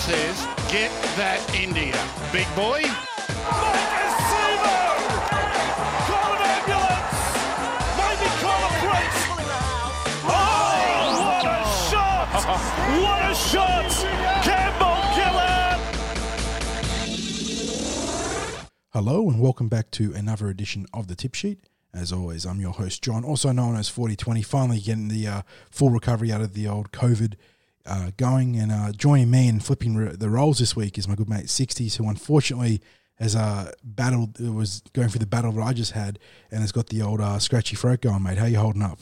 says, get that India. Big boy. What a shot! What a shot! Campbell Gillard! Hello and welcome back to another edition of the Tip Sheet. As always, I'm your host John, also known as 4020. Finally getting the uh, full recovery out of the old COVID uh, going, and uh, joining me and flipping re- the roles this week is my good mate 60s, who unfortunately has uh, battled, was going through the battle that I just had, and has got the old uh, scratchy throat going, mate. How you holding up?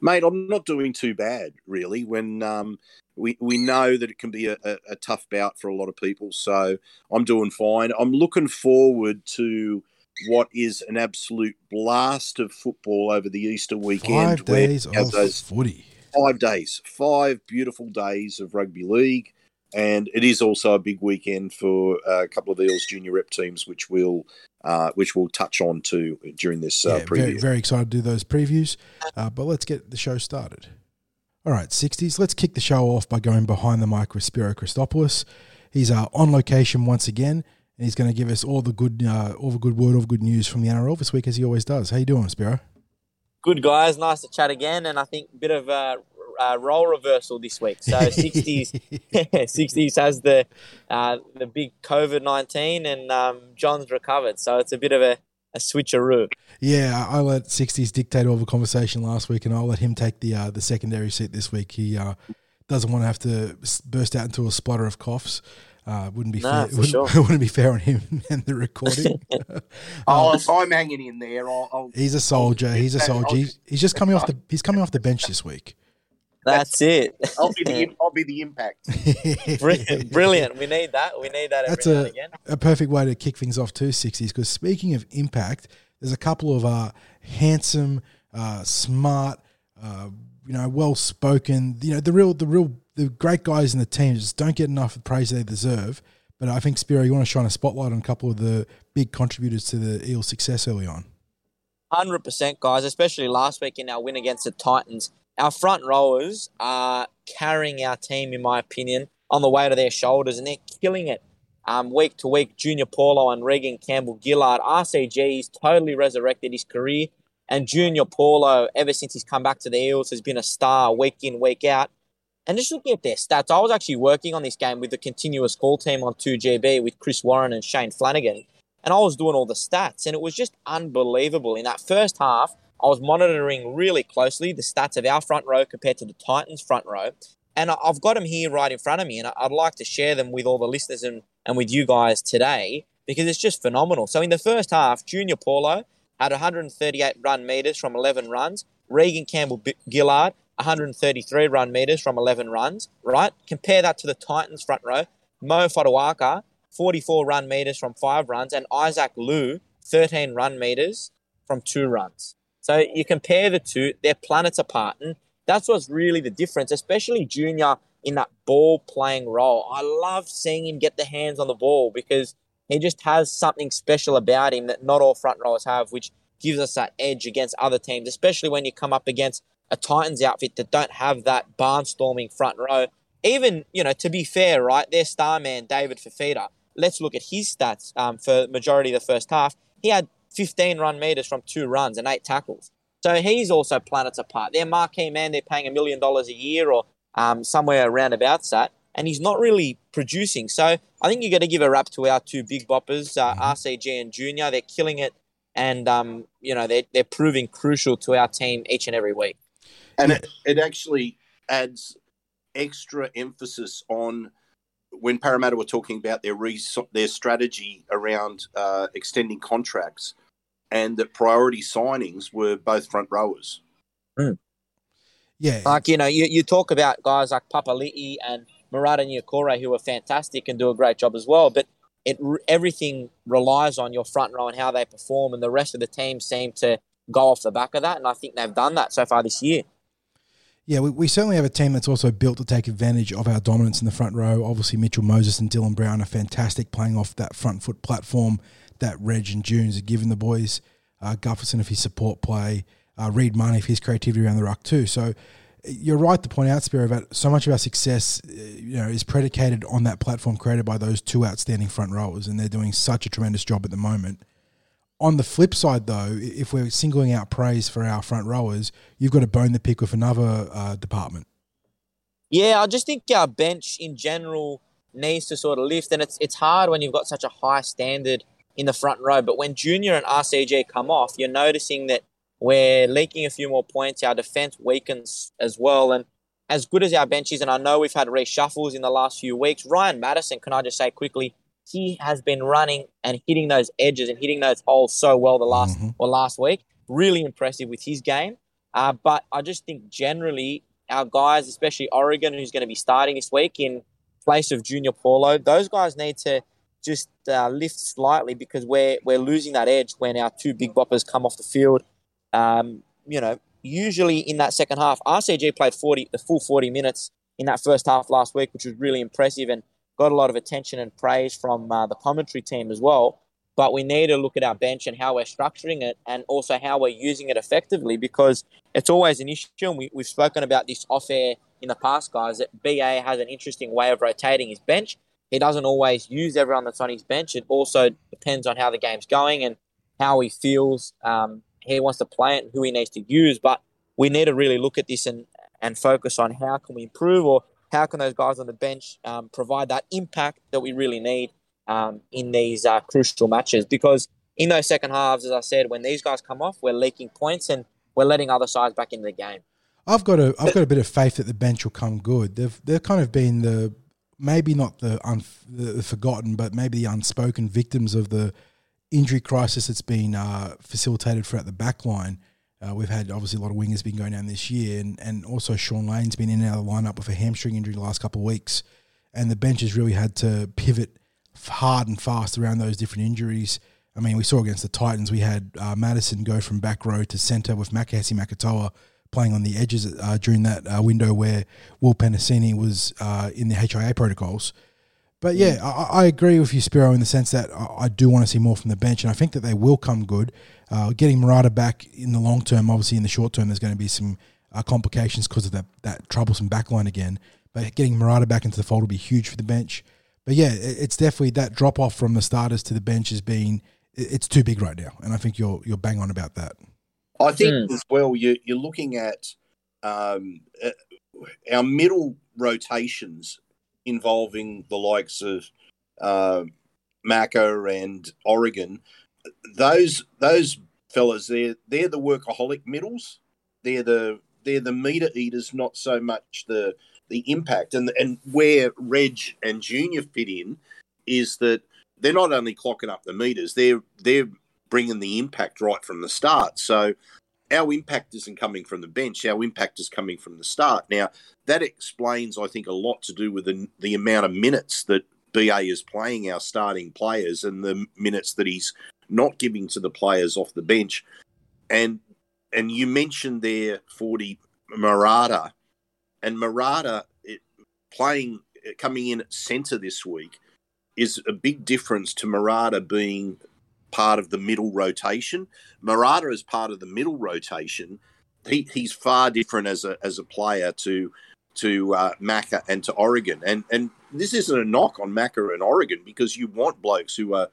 Mate, I'm not doing too bad, really. When um, we we know that it can be a, a, a tough bout for a lot of people, so I'm doing fine. I'm looking forward to what is an absolute blast of football over the Easter weekend. Five days of those footy. Five days, five beautiful days of rugby league, and it is also a big weekend for a couple of Eels junior rep teams, which we'll uh, which we'll touch on to during this uh, yeah, preview. very, very excited to do those previews. Uh, but let's get the show started. All right, 60s. Let's kick the show off by going behind the mic with Spiro Christopoulos. He's uh, on location once again, and he's going to give us all the good, uh, all the good word, all the good news from the NRL this week, as he always does. How you doing, Spiro? Good guys, nice to chat again, and I think a bit of a, a role reversal this week. So sixties, sixties has the uh, the big COVID nineteen, and um, John's recovered. So it's a bit of a, a switcheroo. Yeah, I I let 60s dictate all the conversation last week, and I'll let him take the uh, the secondary seat this week. He uh, doesn't want to have to burst out into a splutter of coughs. Uh, wouldn't be No, fair. for Wouldn't, sure. wouldn't be fair on him and the recording. Oh, if I'm hanging in there, I'll, I'll He's a soldier. He's a I'll- soldier. He's, he's just coming off the he's coming off the bench this week. That's it. I'll be the I'll be the impact. Brilliant. Brilliant. We need that. We need that every That's now a, and again. a perfect way to kick things off too, 60s. Because speaking of impact, there's a couple of uh, handsome, uh, smart, uh, you know, well spoken, you know, the real, the real, the great guys in the team just don't get enough praise they deserve. But I think Spiro, you want to shine a spotlight on a couple of the big contributors to the Eels' success early on. Hundred percent, guys. Especially last week in our win against the Titans, our front rowers are carrying our team, in my opinion, on the weight of their shoulders, and they're killing it. Um, week to week, Junior Paulo and Reagan Campbell Gillard, RCG, he's totally resurrected his career, and Junior Paulo, ever since he's come back to the Eels, has been a star week in, week out. And just looking at their stats, I was actually working on this game with the continuous call team on 2GB with Chris Warren and Shane Flanagan and I was doing all the stats, and it was just unbelievable. In that first half, I was monitoring really closely the stats of our front row compared to the Titans' front row, and I've got them here right in front of me, and I'd like to share them with all the listeners and, and with you guys today because it's just phenomenal. So in the first half, Junior Paulo had 138 run meters from 11 runs. Reagan Campbell Gillard 133 run meters from 11 runs. Right, compare that to the Titans' front row. Mo Fotuaika 44 run meters from five runs, and Isaac Liu, 13 run meters from two runs. So you compare the two, they're planets apart. And that's what's really the difference, especially Junior in that ball playing role. I love seeing him get the hands on the ball because he just has something special about him that not all front rowers have, which gives us that edge against other teams, especially when you come up against a Titans outfit that don't have that barnstorming front row. Even, you know, to be fair, right, their star man, David Fifita, let's look at his stats um, for majority of the first half. He had 15 run meters from two runs and eight tackles. So he's also planets apart. Their marquee man, they're paying a million dollars a year or um, somewhere around about that, and he's not really producing. So I think you got to give a rap to our two big boppers, uh, RCG and Junior. They're killing it, and um, you know they're they're proving crucial to our team each and every week. And it, it actually adds extra emphasis on when Parramatta were talking about their res- their strategy around uh, extending contracts, and that priority signings were both front rowers. Yeah, Like you know, you, you talk about guys like Papali'i and Marata Niukore who are fantastic and do a great job as well, but it everything relies on your front row and how they perform, and the rest of the team seem to go off the back of that, and I think they've done that so far this year. Yeah, we, we certainly have a team that's also built to take advantage of our dominance in the front row. Obviously, Mitchell Moses and Dylan Brown are fantastic playing off that front foot platform that Reg and Junes are giving the boys. Uh, Gutherson of his support play, uh, Reed Mahoney of his creativity around the ruck too. So you're right to point out, Spiro, that so much of our success, uh, you know, is predicated on that platform created by those two outstanding front rowers, and they're doing such a tremendous job at the moment. On the flip side, though, if we're singling out praise for our front rowers, you've got to bone the pick with another uh, department. Yeah, I just think our bench in general needs to sort of lift, and it's it's hard when you've got such a high standard in the front row. But when Junior and RCG come off, you're noticing that we're leaking a few more points. Our defense weakens as well. And as good as our bench is, and I know we've had reshuffles in the last few weeks, Ryan Matterson, can I just say quickly, he has been running and hitting those edges and hitting those holes so well the last mm-hmm. or last week. Really impressive with his game. Uh, but I just think generally our guys, especially Oregon, who's going to be starting this week in place of Junior Paulo, those guys need to just uh, lift slightly because we're we're losing that edge when our two big boppers come off the field um, you know, usually in that second half, RCG played 40, the full 40 minutes in that first half last week, which was really impressive and got a lot of attention and praise from uh, the commentary team as well. But we need to look at our bench and how we're structuring it and also how we're using it effectively because it's always an issue. And we, we've spoken about this off air in the past, guys, that BA has an interesting way of rotating his bench. He doesn't always use everyone that's on his bench. It also depends on how the game's going and how he feels um, he wants to play it and who he needs to use. But we need to really look at this and, and focus on how can we improve or how can those guys on the bench um, provide that impact that we really need um, in these uh, crucial matches. Because in those second halves, as I said, when these guys come off, we're leaking points and we're letting other sides back into the game. I've got a I've got a bit of faith that the bench will come good. They've they've kind of been the maybe not the, un, the forgotten, but maybe the unspoken victims of the injury crisis that's been uh, facilitated throughout the back line. Uh, we've had obviously a lot of wingers been going down this year, and, and also Sean Lane's been in and out of the lineup with a hamstring injury the last couple of weeks, and the bench has really had to pivot hard and fast around those different injuries. I mean, we saw against the Titans, we had uh, Matterson go from back row to centre with Makahesi Makatoa playing on the edges uh, during that uh, window where Will Penisini was uh, in the HIA protocols. But yeah, I, I, agree with you, Spiro, in the sense that I, I, do want to see more from the bench, and I think that they will come good. Uh, getting Marata back in the long term, obviously in the short term, there's going to be some uh, complications because of that, that troublesome backline again. But getting Marata back into the fold will be huge for the bench. But yeah, it, it's definitely that drop off from the starters to the bench has been it's too big right now, and I think you're you're bang on about that. I think mm. as well, you, you're looking at um, uh, our middle rotations involving the likes of uh, Macca and Oregon, those those fellas, they're they're the workaholic middles. They're the they're the meter eaters, not so much the the impact. And and where Reg and Junior fit in is that they're not only clocking up the meters, they're they're bringing the impact right from the start. So our impact isn't coming from the bench. Our impact is coming from the start. Now, that explains, I think, a lot to do with the, the amount of minutes that BA is playing our starting players and the minutes that he's not giving to the players off the bench. And and you mentioned there, 40 Marata, and Marata it, playing coming in at centre this week is a big difference to Marata being part of the middle rotation. Marata is part of the middle rotation. He, he's far different as a as a player to to uh, and to Oregon. And and this isn't a knock on Macca and Oregon because you want blokes who are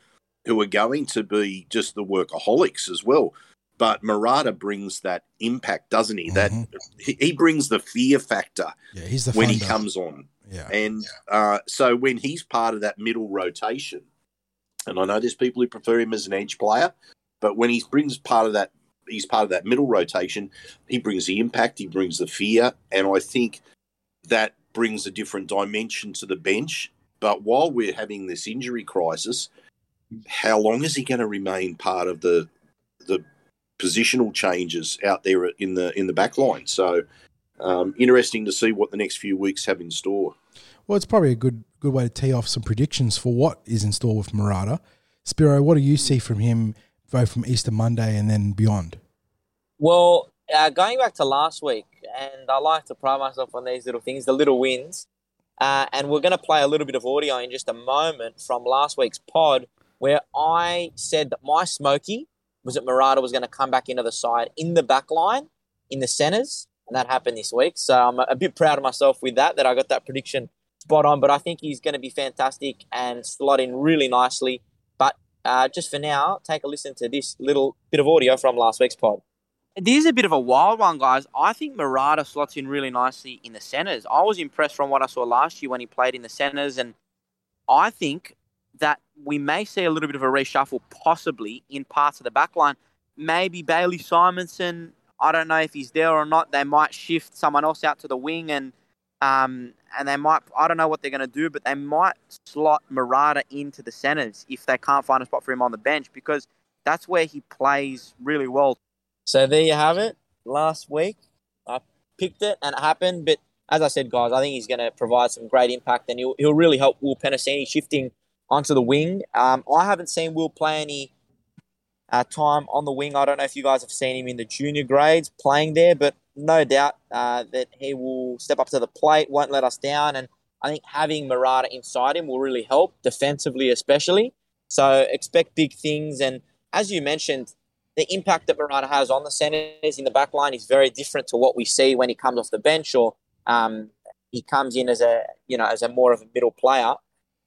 who are going to be just the workaholics as well. But Marata brings that impact, doesn't he? Mm-hmm. That he, he, brings the fear factor yeah, he's the when he comes on. Yeah. And uh, so when he's part of that middle rotation, and I know there's people who prefer him as an edge player, but when he brings part of that, he's part of that middle rotation. He brings the impact, he brings the fear, and I think that brings a different dimension to the bench. But while we're having this injury crisis, how long is he going to remain part of the the positional changes out there in the in the back line? So um, interesting to see what the next few weeks have in store. Well, it's probably a good good way to tee off some predictions for what is in store with Marata. Spiro, what do you see from him both from Easter Monday and then beyond? Well, uh, going back to last week, and I like to pride myself on these little things, the little wins. Uh, and we're going to play a little bit of audio in just a moment from last week's pod where I said that my smoky was that Marata was going to come back into the side in the back line, in the centres, and that happened this week. So I'm a bit proud of myself with that, that I got that prediction spot on. But I think he's going to be fantastic and slot in really nicely. But uh, just for now, take a listen to this little bit of audio from last week's pod. This is a bit of a wild one, guys. I think Marata slots in really nicely in the centres. I was impressed from what I saw last year when he played in the centres, and I think that we may see a little bit of a reshuffle, possibly in parts of the backline. Maybe Bailey Simonsson. I don't know if he's there or not. They might shift someone else out to the wing, and um, and they might. I don't know what they're going to do, but they might slot Marata into the centres if they can't find a spot for him on the bench because that's where he plays really well so there you have it. Last week, I picked it and it happened. But as I said, guys, I think he's going to provide some great impact and he'll, he'll really help Will Penisini shifting onto the wing. Um, I haven't seen Will play any uh, time on the wing. I don't know if you guys have seen him in the junior grades playing there, but no doubt uh, that he will step up to the plate, won't let us down. And I think having Marata inside him will really help defensively, especially. So expect big things. And as you mentioned, the impact that Marata has on the centres in the back line is very different to what we see when he comes off the bench or um, he comes in as a you know as a more of a middle player.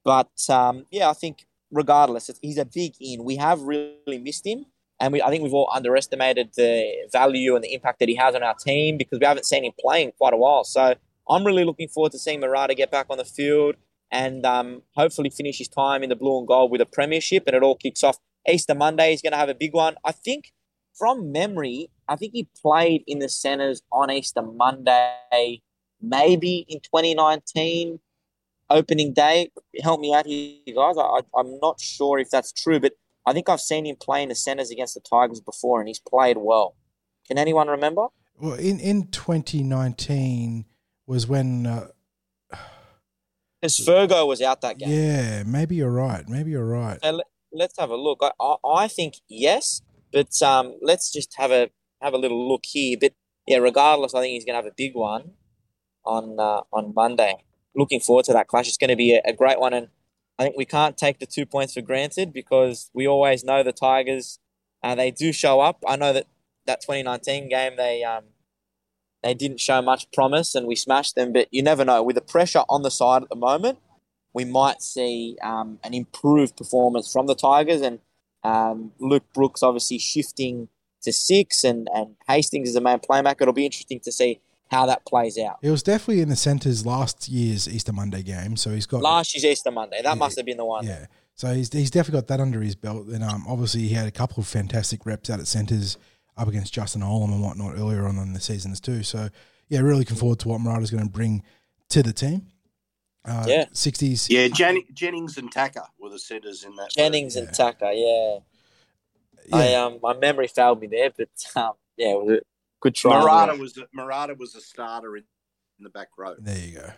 But um, yeah, I think regardless, he's a big in. We have really missed him, and we, I think we've all underestimated the value and the impact that he has on our team because we haven't seen him play in quite a while. So I'm really looking forward to seeing Marata get back on the field and um, hopefully finish his time in the blue and gold with a premiership, and it all kicks off Easter Monday is going to have a big one. I think from memory, I think he played in the centres on Easter Monday, maybe in 2019, opening day. Help me out here, guys. I, I'm not sure if that's true, but I think I've seen him play in the centres against the Tigers before, and he's played well. Can anyone remember? Well, in, in 2019 was when. Uh, because Fergo was out that game. Yeah, maybe you're right. Maybe you're right. So let's have a look. I, I, I think yes, but um, let's just have a have a little look here. But yeah, regardless, I think he's going to have a big one on uh, on Monday. Looking forward to that clash. It's going to be a, a, great one, and I think we can't take the two points for granted because we always know the Tigers. Uh, they do show up. I know that that 2019 game they um, they didn't show much promise, and we smashed them. But you never know. With the pressure on the side at the moment, we might see um, an improved performance from the Tigers. And um, Luke Brooks obviously shifting to six and, and Hastings as a main playmaker. It'll be interesting to see how that plays out. He was definitely in the centres last year's Easter Monday game, so he's got last year's Easter Monday. That yeah, must have been the one. Yeah, so he's he's definitely got that under his belt. And um, obviously he had a couple of fantastic reps out at centres up against Justin Olam and whatnot earlier on in the seasons too. So yeah, really looking forward to what Marata's going to bring to the team. Uh, yeah, sixties. Yeah, Jen- Jennings and Tacker were the centers in that. Jennings and Tacker, yeah. yeah. I um, my memory failed me there, but um, yeah, it was a good try. Marata was a, Marata was a starter in, in the back row. There you go.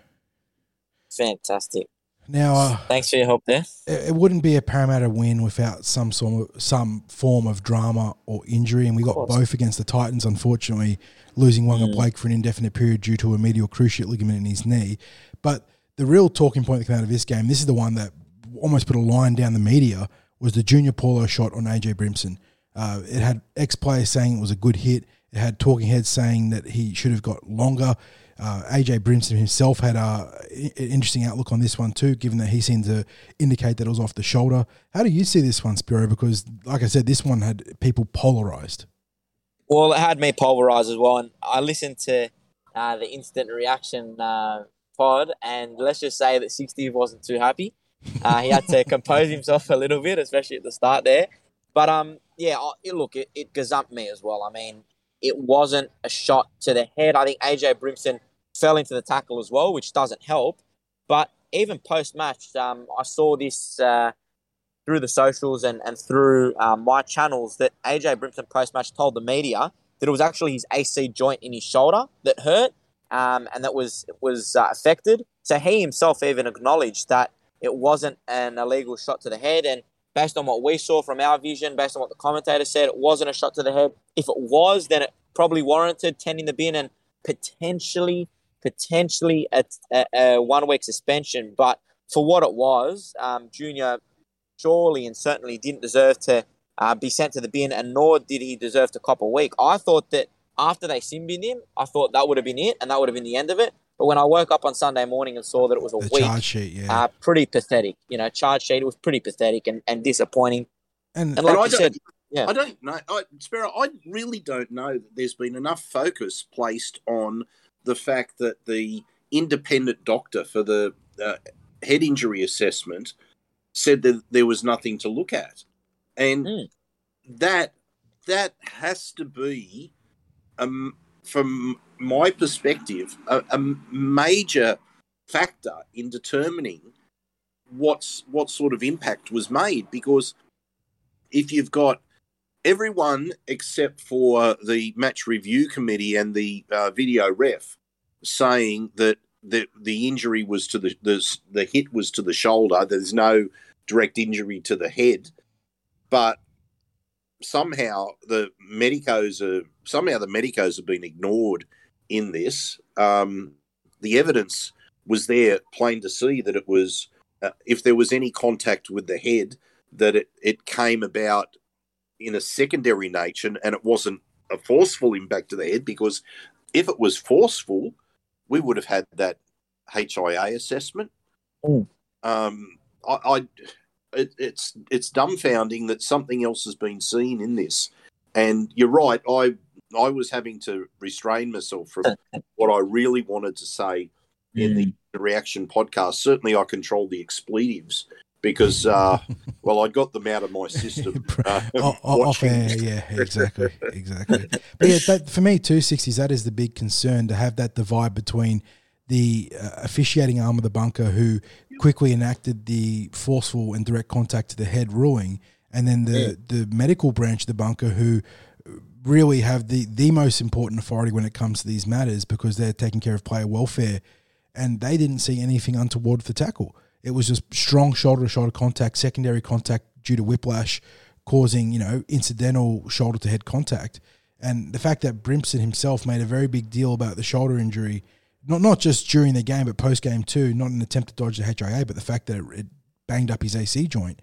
Fantastic. Now, uh, thanks for your help there. It, it, wouldn't be a Parramatta win without some sort of, some form of drama or injury, and we got both against the Titans. Unfortunately, losing Waqa mm. Blake for an indefinite period due to a medial cruciate ligament in his knee, but the real talking point that came out of this game, this is the one that almost put a line down the media, was the junior Paulo shot on AJ Brimson. Uh, it had ex players saying it was a good hit. It had talking heads saying that he should have got longer. Uh, AJ Brimson himself had a, an interesting outlook on this one too, given that he seemed to indicate that it was off the shoulder. How do you see this one, Spiro? Because, like I said, this one had people polarized. Well, it had me polarized as well, and I listened to uh, the instant reaction uh, pod, and let's just say that 60 wasn't too happy. Uh, he had to compose himself a little bit, especially at the start there. But um, yeah, look, it, it gazumped me as well. I mean, it wasn't a shot to the head. I think AJ Brimson fell into the tackle as well, which doesn't help. But even post match, um, I saw this uh, through the socials and, and through um, my channels that AJ Brimson post match told the media that it was actually his AC joint in his shoulder that hurt um, and that was was uh, affected. So he himself even acknowledged that it wasn't an illegal shot to the head, and based on what we saw from our vision, based on what the commentator said, it wasn't a shot to the head. If it was, then it probably warranted ten in the bin and potentially potentially a, a, a one week suspension. But for what it was, um, Junior surely and certainly didn't deserve to uh, be sent to the bin, and nor did he deserve to cop a week. I thought that after they simbied him, I thought that would have been it and that would have been the end of it. But when I woke up on Sunday morning and saw that it was a The week, charge sheet, yeah. uh, pretty pathetic. You know, charge sheet, it was pretty pathetic and, and disappointing. and And like I you don't- said, yeah. I don't know. I, Spiro, I really don't know that there's been enough focus placed on the fact that the independent doctor for the uh, head injury assessment said that there was nothing to look at, and Mm. that that has to be, um, from my perspective, a, a major factor in determining what's what sort of impact was made because if you've got everyone except for the match review committee and the uh, video ref saying that the the injury was to the, the the hit was to the shoulder. There's no direct injury to the head, but somehow the medicos are somehow the medicos have been ignored in this. Um, the evidence was there, plain to see that it was uh, if there was any contact with the head, that it, it came about in a secondary nature and it wasn't a forceful impact to the head because if it was forceful, we would have had that HIA assessment. Mm. Um, I, I it, it's it's dumbfounding that something else has been seen in this, and you're right. I I was having to restrain myself from what I really wanted to say in the reaction podcast. Certainly, I controlled the expletives because, uh, well, I got them out of my system. Uh, O- o- off air, yeah, exactly, exactly. But yeah, that, for me, two sixties. That is the big concern to have that divide between the uh, officiating arm of the bunker, who quickly enacted the forceful and direct contact to the head ruling, and then the the medical branch of the bunker, who really have the the most important authority when it comes to these matters because they're taking care of player welfare, and they didn't see anything untoward for tackle. It was just strong shoulder to shoulder contact, secondary contact due to whiplash, causing you know incidental shoulder to head contact. And the fact that Brimson himself made a very big deal about the shoulder injury, not not just during the game but post game too, not an attempt to dodge the HIA, but the fact that it, it banged up his AC joint.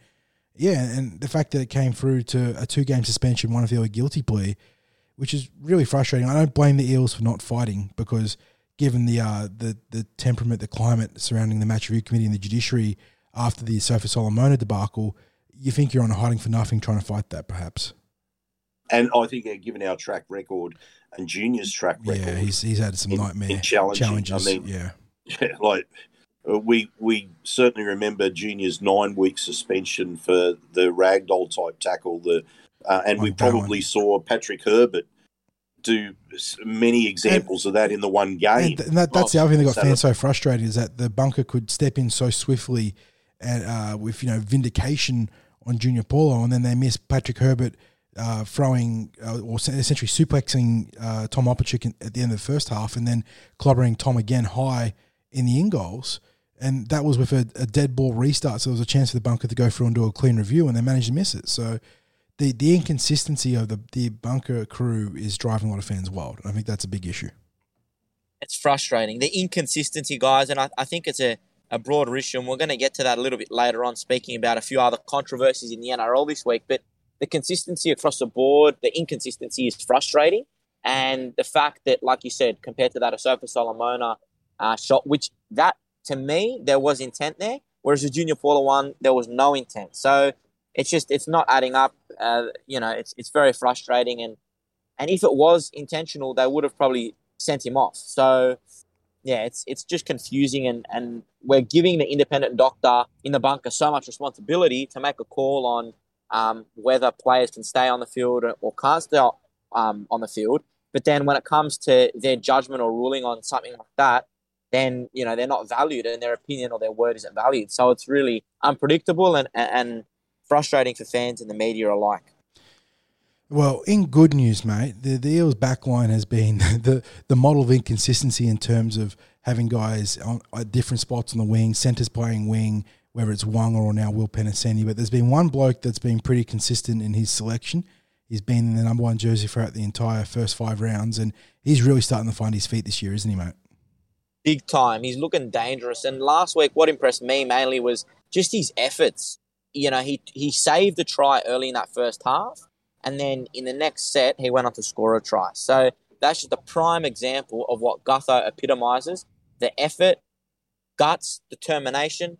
Yeah, and the fact that it came through to a two game suspension, one of the other guilty plea, which is really frustrating. I don't blame the Eels for not fighting because given the uh, the the temperament, the climate surrounding the match review committee and the judiciary after the Sofa Solomona debacle, you think you're on a hiding for nothing trying to fight that, perhaps. And I think, uh, given our track record and Junior's track record, Yeah, he's he's had some nightmare in challenges. I mean, yeah, like uh, we we certainly remember Junior's nine week suspension for the ragdoll type tackle. The uh, and we Like that probably saw Patrick Herbert do many examples of that in the one game. and, th- and that, that's the Oh, other thing that got fans so frustrated is that the bunker could step in so swiftly and uh, with you know vindication on Junior Paulo, and then they miss Patrick Herbert uh, throwing uh, or essentially suplexing uh, Tom Opacic at the end of the first half, and then clobbering Tom again high in the in goals. And that was with a, a dead ball restart, so there was a chance for the bunker to go through and do a clean review, and they managed to miss it. So the the inconsistency of the the bunker crew is driving a lot of fans wild. I think that's a big issue. it's frustrating. The inconsistency, guys, and I, I think it's a, a broader issue, and we're going to get to that a little bit later on, speaking about a few other controversies in the NRL this week. But the consistency across the board, the inconsistency is frustrating. And the fact that, like you said, compared to that Asofa Solomona uh, shot, which that, to me, there was intent there, whereas the Junior Paulo one, there was no intent. So it's just, it's not adding up. Uh, you know, it's, it's very frustrating. And, and if it was intentional, they would have probably sent him off. So yeah, it's it's just confusing and, and we're giving the independent doctor in the bunker so much responsibility to make a call on um, whether players can stay on the field or, or can't stay um, on the field. But then when it comes to their judgment or ruling on something like that, then you know they're not valued and their opinion or their word isn't valued. So it's really unpredictable and, and frustrating for fans and the media alike. Well, in good news, mate, the, the Eels backline has been the, the model of inconsistency in terms of having guys on at different spots on the wing, centres playing wing, whether it's Waqa or now Will Penisini. But there's been one bloke that's been pretty consistent in his selection. He's been in the number one jersey throughout the entire first five rounds, and he's really starting to find his feet this year, isn't he, mate? Big time. He's looking dangerous. And last week, what impressed me mainly was just his efforts. You know, he he saved a try early in that first half, and then in the next set, he went on to score a try. So that's just a prime example of what Gutho epitomizes: the effort, guts, determination,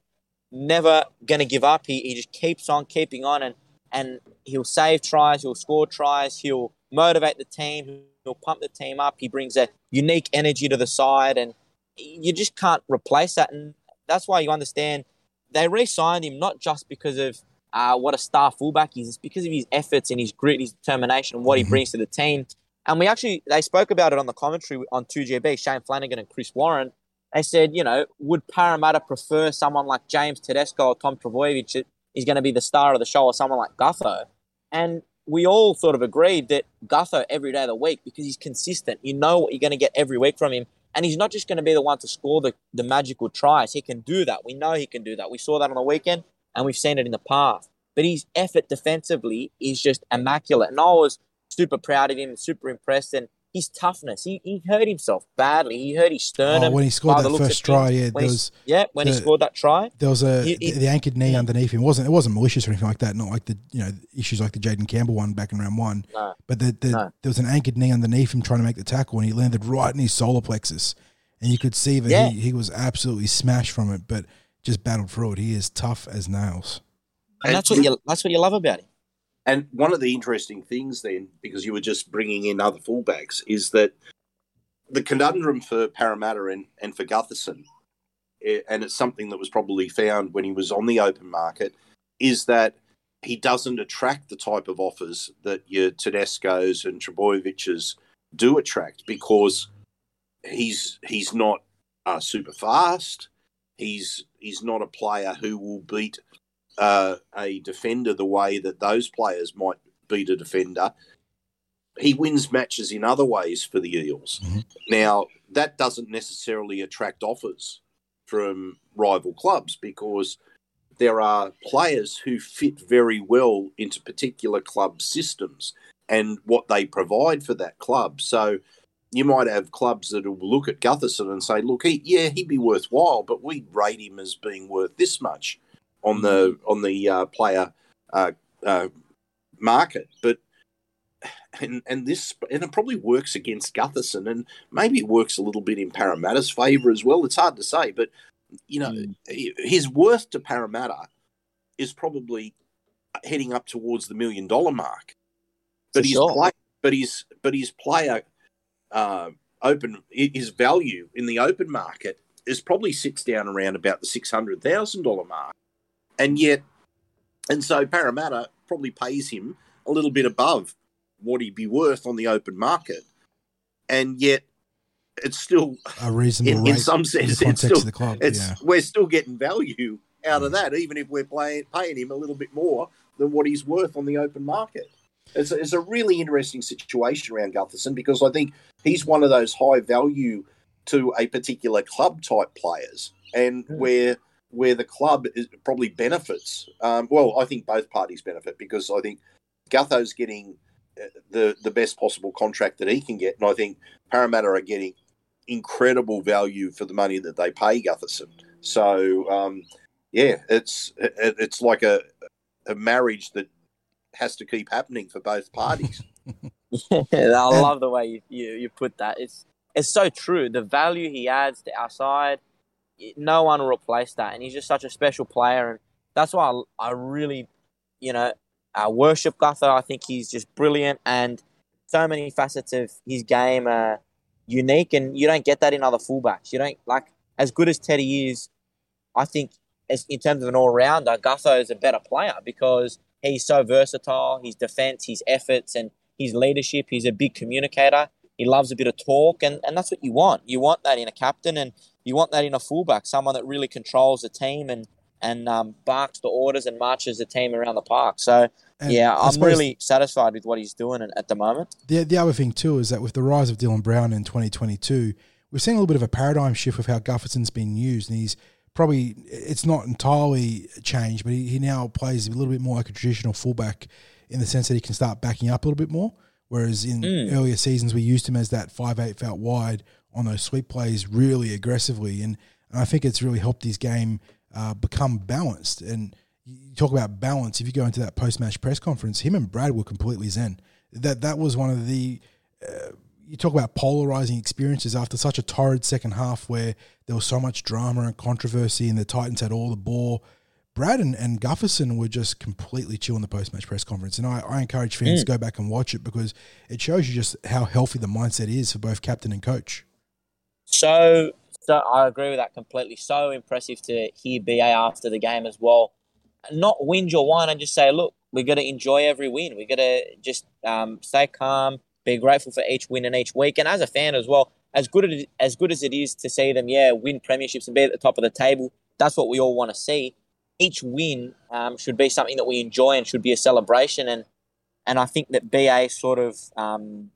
never going to give up. He, he just keeps on keeping on, and and he'll save tries, he'll score tries, he'll motivate the team, he'll pump the team up. He brings a unique energy to the side, and you just can't replace that. And that's why you understand they re-signed him not just because of uh, what a star fullback is, it's because of his efforts and his grit, his determination, and what he Mhm. brings to the team. And we actually they spoke about it on the commentary on 2GB, Shane Flanagan and Chris Warren. They said, you know, would Parramatta prefer someone like James Tedesco or Tom Trbojevic is going to be the star of the show or someone like Gutho? And we all sort of agreed that Gutho every day of the week because he's consistent. You know what you're going to get every week from him. And he's not just going to be the one to score the, the magical tries. He can do that. We know he can do that. We saw that on the weekend and we've seen it in the past. But his effort defensively is just immaculate. And I was super proud of him super impressed. And his toughness, he, he hurt himself badly. He hurt his sternum. Oh, when he scored that first try, yeah, When there he- was yeah, when he scored that try. there was a He- he- the, the anchored knee underneath him. It wasn't it wasn't malicious or anything like that. Not like the you know issues like the Jayden Campbell one back in round one. No. But the, the, No. there was an anchored knee underneath him trying to make the tackle, and he landed right in his solar plexus, and you could see that Yeah. he, he was absolutely smashed from it, but just battled through it. He is tough as nails. And that's what you that's what you love about him. And one of the interesting things, then, because you were just bringing in other fullbacks, is that the conundrum for Parramatta and, and for Gutherson, eh, and it's something that was probably found when he was on the open market, is that he doesn't attract the type of offers that your Tedesco's and Trbojevic's do attract because he's he's not uh, super fast. He's he's not a player who will beat uh, a defender the way that those players might beat a defender. He wins matches in other ways for the Eels. Mhm. Now, that doesn't necessarily attract offers from rival clubs because there are players who fit very well into particular club systems and what they provide for that club. So you might have clubs that will look at Gutherson and say, look, he, yeah, he'd be worthwhile, but we'd rate him as being worth this much on the on the uh, player uh, uh, market. But and and this and it probably works against Gutherson, and maybe it works a little bit in Parramatta's favour as well. It's hard to say, but you know, his worth to Parramatta is probably heading up towards the million dollar mark. But For his sure. play, but his but his player uh, open his value in the open market is probably sits down around about the six hundred thousand dollar mark, and yet, and so Parramatta probably pays him a little bit above what he'd be worth on the open market, and yet it's still A reasonable in, in some sense the it's still club. it's yeah. we're still getting value out of that, even if we're playing, paying him a little bit more than what he's worth on the open market. It's a, it's a really interesting situation around Gutherson because I think he's one of those high value to a particular club type players, and Hmm. where where the club is, probably benefits. Um, well, I think both parties benefit because I think Gutho's getting uh, the the best possible contract that he can get, and I think Parramatta are getting incredible value for the money that they pay Gutherson. So um, yeah, it's it, it's like a a marriage that has to keep happening for both parties. I love the way you, you, you put that. It's it's so true. The value he adds to our side, it- no one will replace that. And he's just such a special player, and that's why I, I really, you know, uh, worship Gutho. I think he's just brilliant, and so many facets of his game are unique, and you don't get that in other fullbacks. You don't like as good as Teddy is. I think as in terms of an all rounder, Gutho is a better player because he's so versatile. His defense, his efforts, and his leadership. He's a big communicator. He loves a bit of talk, and, and that's what you want. You want that in a captain, and you want that in a fullback, someone that really controls the team and and um, barks the orders and marches the team around the park. So And yeah, I'm really satisfied with what he's doing at- the moment. The, the other thing too is that with the rise of Dylan Brown in 2022, we're seeing a little bit of a paradigm shift with how Gutherson's been used, and he's probably it's not entirely changed, but he, he now plays a little bit more like a traditional fullback in the sense that he can start backing up a little bit more. Whereas in Mm. earlier seasons, we used him as that five eight out wide on those sweep plays really aggressively, and, and I think it's really helped his game uh, become balanced. And you talk about balance. If you go into that post match press conference, him and Brad were completely zen. That that was one of the uh, you talk about polarizing experiences after such a torrid second half where there was so much drama and controversy and the Titans had all the ball. Brad and, and Gutherson were just completely chill in the post match press conference. And I, I encourage fans mm. to go back and watch it because it shows you just how healthy the mindset is for both captain and coach. So, so I agree with that completely. So impressive to hear BA after the game as well. Not whinge or whine and just say, look, we got to enjoy every win. We got to just um, stay calm, be grateful for each win and each week. And as a fan as well, as good as, good as it is to see them, yeah, win premierships and be at the top of the table, that's what we all want to see. Each win um, should be something that we enjoy and should be a celebration. And and I think that BA sort of um,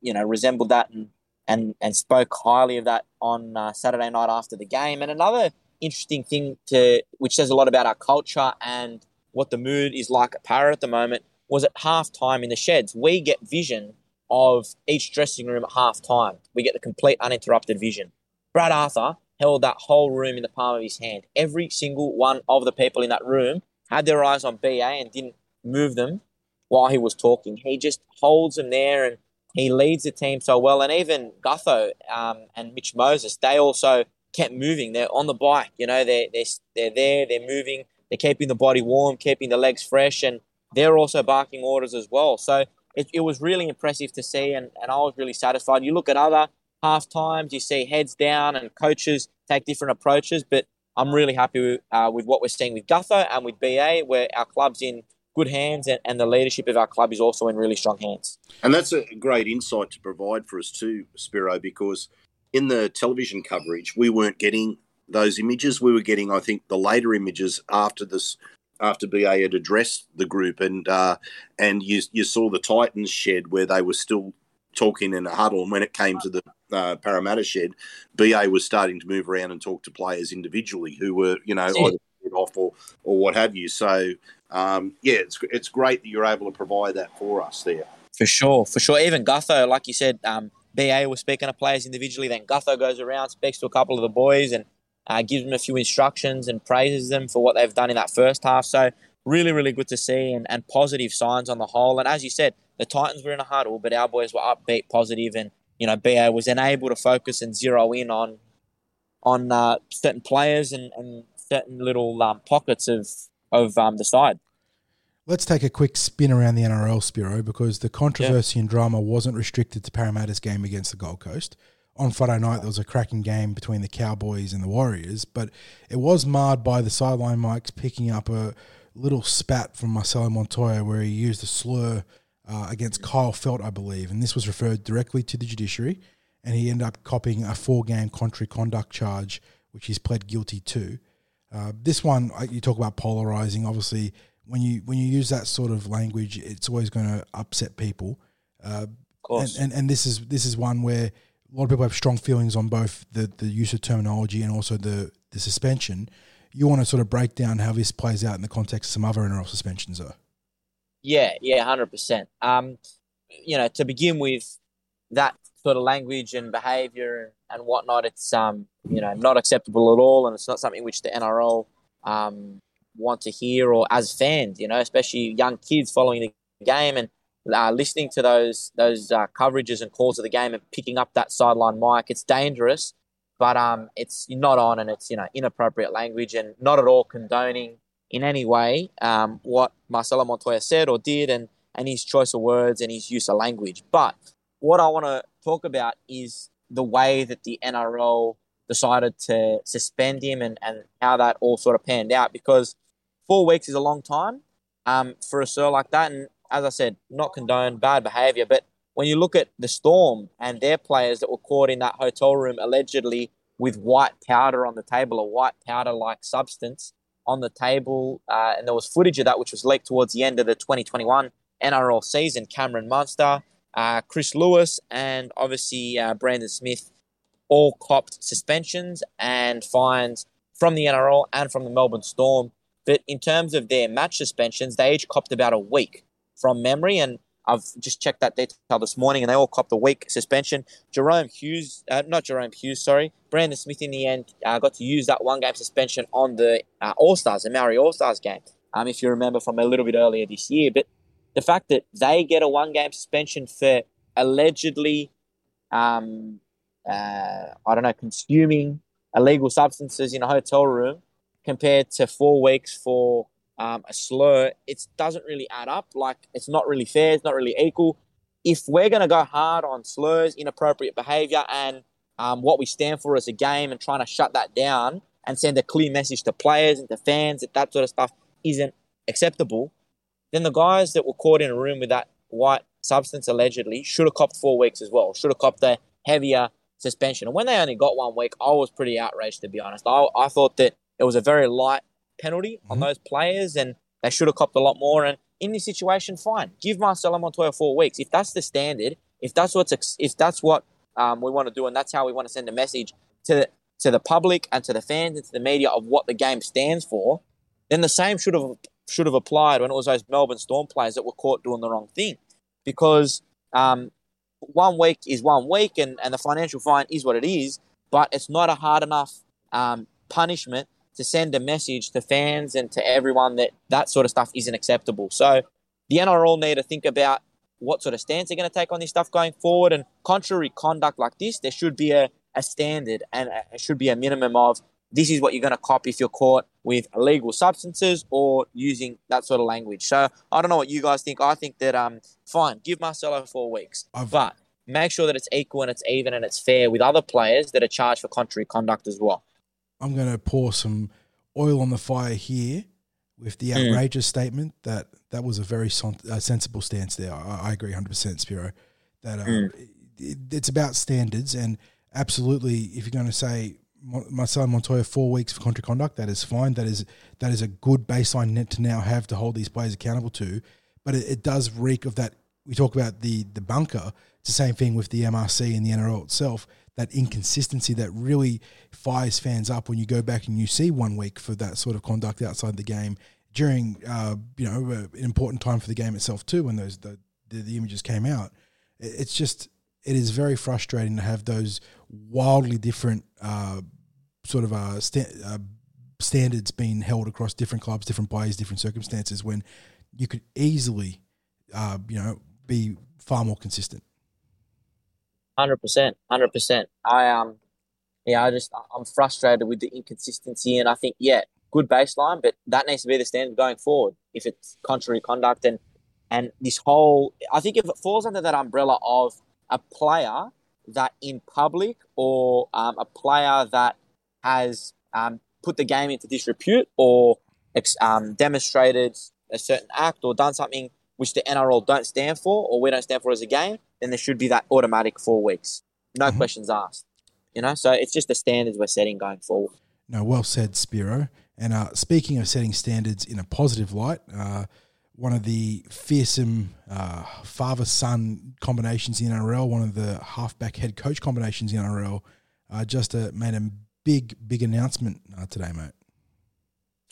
you know resembled that and and and spoke highly of that on uh, Saturday night after the game. And another interesting thing to which says a lot about our culture and what the mood is like at Para at the moment was at half time in the sheds. We get vision of each dressing room at half time. We get the complete uninterrupted vision. Brad Arthur held that whole room in the palm of his hand. Every single one of the people in that room had their eyes on BA and didn't move them while he was talking. He just holds them there and he leads the team so well. And even Gutho um, and Mitch Moses, they also kept moving. They're on the bike, you know, they're, they're, they're there, they're moving. They're keeping the body warm, keeping the legs fresh, and they're also barking orders as well. So it, it was really impressive to see, and, and I was really satisfied. You look at other half times, you see heads down, and coaches take different approaches, but I'm really happy with, uh, with what we're seeing with Gutho and with BA, where our club's in good hands and, and the leadership of our club is also in really strong hands. And that's a great insight to provide for us too, Spiro, because in the television coverage, we weren't getting those images. We were getting, I think, the later images after this, after BA had addressed the group, and uh, and you you saw the Titans shed where they were still talking in a huddle, and when it came to the uh, Parramatta shed, BA was starting to move around and talk to players individually who were, you know, yeah. Off or or what have you. So um, yeah, it's it's great that you're able to provide that for us there. For sure, for sure. Even Gutho, like you said, um, BA was speaking to players individually. Then Gutho goes around, speaks to a couple of the boys, and uh, gives them a few instructions and praises them for what they've done in that first half. So really, really good to see and, and positive signs on the whole. And as you said, the Titans were in a huddle, but our boys were upbeat, positive, and you know BA was then able to focus and zero in on on uh, certain players and, and certain little um, pockets of of um, the side. Let's take a quick spin around the NRL, Spiro, because the controversy yeah. and drama wasn't restricted to Parramatta's game against the Gold Coast on Friday night there was a cracking game between the Cowboys and the Warriors, but it was marred by the sideline mics picking up a little spat from Marcelo Montoya where he used a slur uh, against Kyle Feldt, I believe, and this was referred directly to the judiciary, and he ended up copying a four-game contrary conduct charge, which he's pled guilty to. Uh, this one, you talk about polarizing. Obviously, when you when you use that sort of language, it's always going to upset people. Uh, and, and and this is this is one where a lot of people have strong feelings on both the, the use of terminology and also the, the suspension. You want to sort of break down how this plays out in the context of some other NRL suspensions, though. Yeah, yeah, hundred um, percent. You know, to begin with, that sort of language and behaviour and whatnot, it's um, you know, not acceptable at all, and it's not something which the NRL um want to hear or as fans, you know, especially young kids following the game and uh, listening to those those uh, coverages and calls of the game and picking up that sideline mic. It's dangerous, but um, it's not on and it's you know inappropriate language and not at all condoning in any way um, what Marcelo Montoya said or did and and his choice of words and his use of language. But what I want to talk about is the way that the NRL decided to suspend him and, and how that all sort of panned out because four weeks is a long time um, for a sir like that. And as I said, not condone bad behaviour, but when you look at the Storm and their players that were caught in that hotel room allegedly with white powder on the table, a white powder like substance on the table, uh, and there was footage of that which was leaked towards the end of the 2021 NRL season. Cameron Munster, uh, Chris Lewis, and obviously uh, Brandon Smith all copped suspensions and fines from the NRL and from the Melbourne Storm. But in terms of their match suspensions, they each copped about a week from memory, and I've just checked that detail this morning, and they all copped a week suspension. Jahrome Hughes, uh, not Jahrome Hughes, sorry, Brandon Smith in the end uh, got to use that one game suspension on the uh, All Stars, the Maori All Stars game, um, if you remember from a little bit earlier this year. But the fact that they get a one game suspension for allegedly, um, uh, I don't know, consuming illegal substances in a hotel room compared to four weeks for um, a slur, it doesn't really add up. Like, it's not really fair. It's not really equal. If we're going to go hard on slurs, inappropriate behavior, and um, what we stand for as a game and trying to shut that down and send a clear message to players and to fans that that sort of stuff isn't acceptable, then the guys that were caught in a room with that white substance allegedly should have copped four weeks as well, should have copped the heavier suspension. And when they only got one week, I was pretty outraged, to be honest. I, I thought that it was a very light penalty mm-hmm. on those players and they should have copped a lot more. And in this situation, fine. Give Marcelo Montoya four weeks. If that's the standard, if that's what's if that's what um, we want to do, and that's how we want to send a message to the, to the public and to the fans and to the media of what the game stands for, then the same should have should have applied when it was those Melbourne Storm players that were caught doing the wrong thing, because um, one week is one week, and, and the financial fine is what it is, but it's not a hard enough um, punishment to send a message to fans and to everyone that that sort of stuff isn't acceptable. So the NRL need to think about what sort of stance they're going to take on this stuff going forward. And contrary conduct like this, there should be a, a standard and it should be a minimum of this is what you're going to cop if you're caught with illegal substances or using that sort of language. So I don't know what you guys think. I think that um fine, give Marcelo four weeks, I've... but make sure that it's equal and it's even and it's fair with other players that are charged for contrary conduct as well. I'm going to pour some oil on the fire here with the hmm. outrageous mm. statement that that was a very son- uh, sensible stance there. I, I, agree 100%, Spiro. That uh, mm. it, it's about standards, and absolutely, if you're going to say Marcelo Montoya four weeks for contrary conduct, that is fine. That is that is a good baseline net to now have to hold these players accountable to. But it, it does reek of that. We talk about the the bunker. It's the same thing with the MRC and the NRL itself that inconsistency that really fires fans up when you go back and you see one week for that sort of conduct outside the game during uh, you know an important time for the game itself too when those the, the, the images came out. It's just it is very frustrating to have those wildly different uh, sort of uh, uh, standards being held across different clubs, different players, different circumstances when you could easily uh, you know be far more consistent. Hundred percent, hundred percent. I um, yeah, I just I'm frustrated with the inconsistency, and I think yeah, good baseline, but that needs to be the standard going forward. If it's contrary conduct and and this whole, I think if it falls under that umbrella of a player that in public or um, a player that has um, put the game into disrepute or um, demonstrated a certain act or done something which the NRL don't stand for or we don't stand for as a game, then there should be that automatic four weeks. No mm-hmm. questions asked. You know, so it's just the standards we're setting going forward. No, well said, Spiro. And uh, speaking of setting standards in a positive light, uh, one of the fearsome uh, father son combinations in NRL, one of the halfback head coach combinations in NRL, uh, just uh, made a big, big announcement uh, today, mate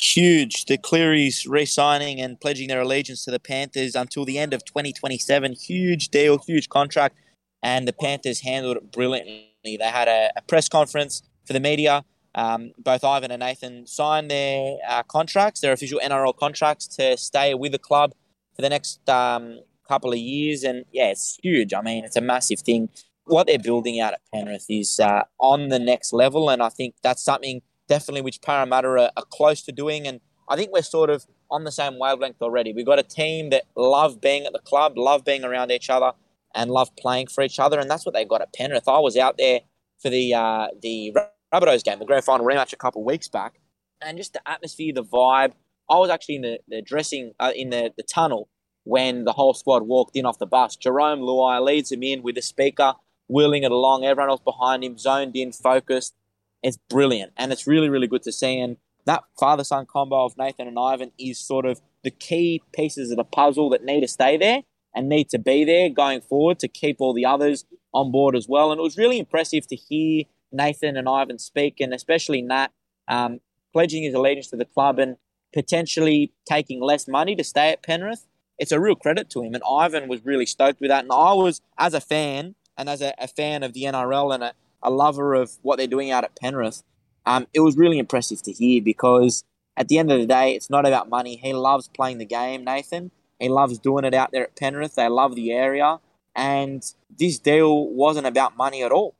huge. The Clearys re-signing and pledging their allegiance to the Panthers until the end of 2027. Huge deal, huge contract, and the Panthers handled it brilliantly. They had a, a press conference for the media. Um, both Ivan and Nathan signed their uh, contracts, their official NRL contracts, to stay with the club for the next um, couple of years. And yeah, it's huge. I mean, it's a massive thing. What they're building out at Penrith is uh, on the next level, and I think that's something definitely which Parramatta are, are close to doing. And I think we're sort of on the same wavelength already. We've got a team that love being at the club, love being around each other, and love playing for each other. And that's what they've got at Penrith. I was out there for the uh, the Rabbitohs game, the grand final rematch a couple weeks back, and just the atmosphere, the vibe. I was actually in the, the dressing uh, in the, the tunnel when the whole squad walked in off the bus. Jarome Luai leads them in with a speaker, wheeling it along. Everyone else behind him, zoned in, focused. It's brilliant, and it's really, really good to see. And that father son combo of Nathan and Ivan is sort of the key pieces of the puzzle that need to stay there and need to be there going forward to keep all the others on board as well. And it was really impressive to hear Nathan and Ivan speak, and especially Nat um, pledging his allegiance to the club and potentially taking less money to stay at Penrith. It's a real credit to him, and Ivan was really stoked with that. And I was, as a fan and as a, a fan of the NRL and a, a lover of what they're doing out at Penrith, um, it was really impressive to hear because at the end of the day, it's not about money. He loves playing the game, Nathan. He loves doing it out there at Penrith. They love the area. And this deal wasn't about money at all.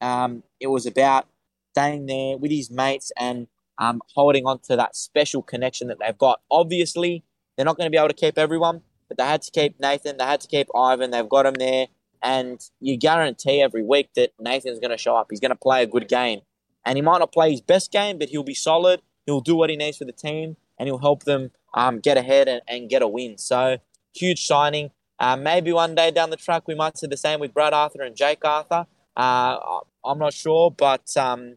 Um, it was about staying there with his mates and um, holding on to that special connection that they've got. Obviously, they're not going to be able to keep everyone, but they had to keep Nathan, they had to keep Ivan, they've got him there. And you guarantee every week that Nathan's going to show up. He's going to play a good game. And he might not play his best game, but he'll be solid. He'll do what he needs for the team and he'll help them um, get ahead and, and get a win. So, huge signing. Uh, maybe one day down the track, we might see the same with Brad Arthur and Jake Arthur. Uh, I'm not sure, but um,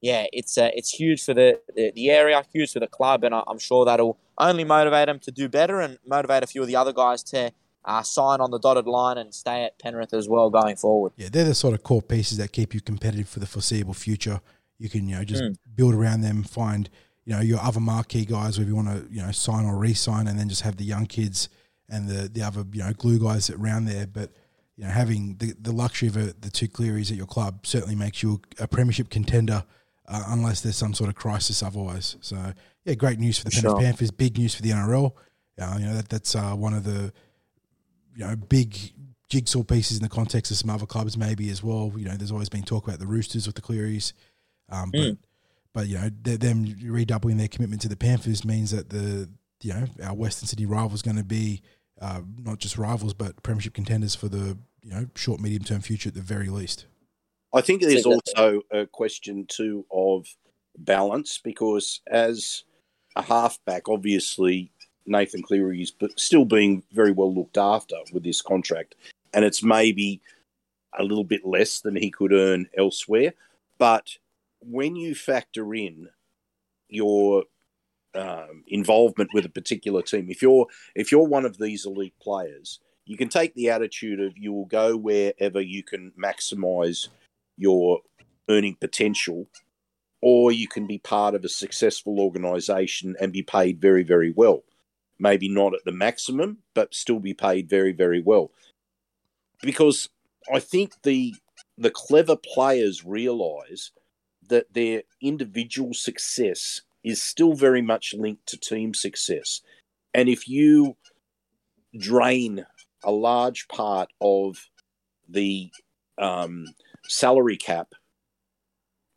yeah, it's uh, it's huge for the, the, the area, huge for the club, and I'm sure that'll only motivate them to do better and motivate a few of the other guys to uh, sign on the dotted line and stay at Penrith as well going forward. Yeah, they're the sort of core pieces that keep you competitive for the foreseeable future. You can you know just mm. build around them, find you know your other marquee guys, if you want to you know sign or re-sign, and then just have the young kids and the the other you know glue guys around there. But you know having the, the luxury of a, the two Clearys at your club certainly makes you a premiership contender, uh, unless there's some sort of crisis otherwise. So yeah, great news for the sure. Penrith Panthers, big news for the NRL. Uh, you know that that's uh, one of the you know big jigsaw pieces in the context of some other clubs maybe as well. You know, there's always been talk about the Roosters with the Clearys, um, but mm. but you know them redoubling their commitment to the Panthers means that the you know our Western Sydney rivals going to be uh, not just rivals but premiership contenders for the you know short medium term future at the very least. I think there's also a question too of balance because as a halfback, obviously Nathan Cleary is but still being very well looked after with this contract, and it's maybe a little bit less than he could earn elsewhere. But when you factor in your um, involvement with a particular team, if you're if you're one of these elite players, you can take the attitude of you will go wherever you can maximise your earning potential, or you can be part of a successful organisation and be paid very very well maybe not at the maximum, but still be paid very, very well. Because I think the the clever players realise that their individual success is still very much linked to team success. And if you drain a large part of the um, salary cap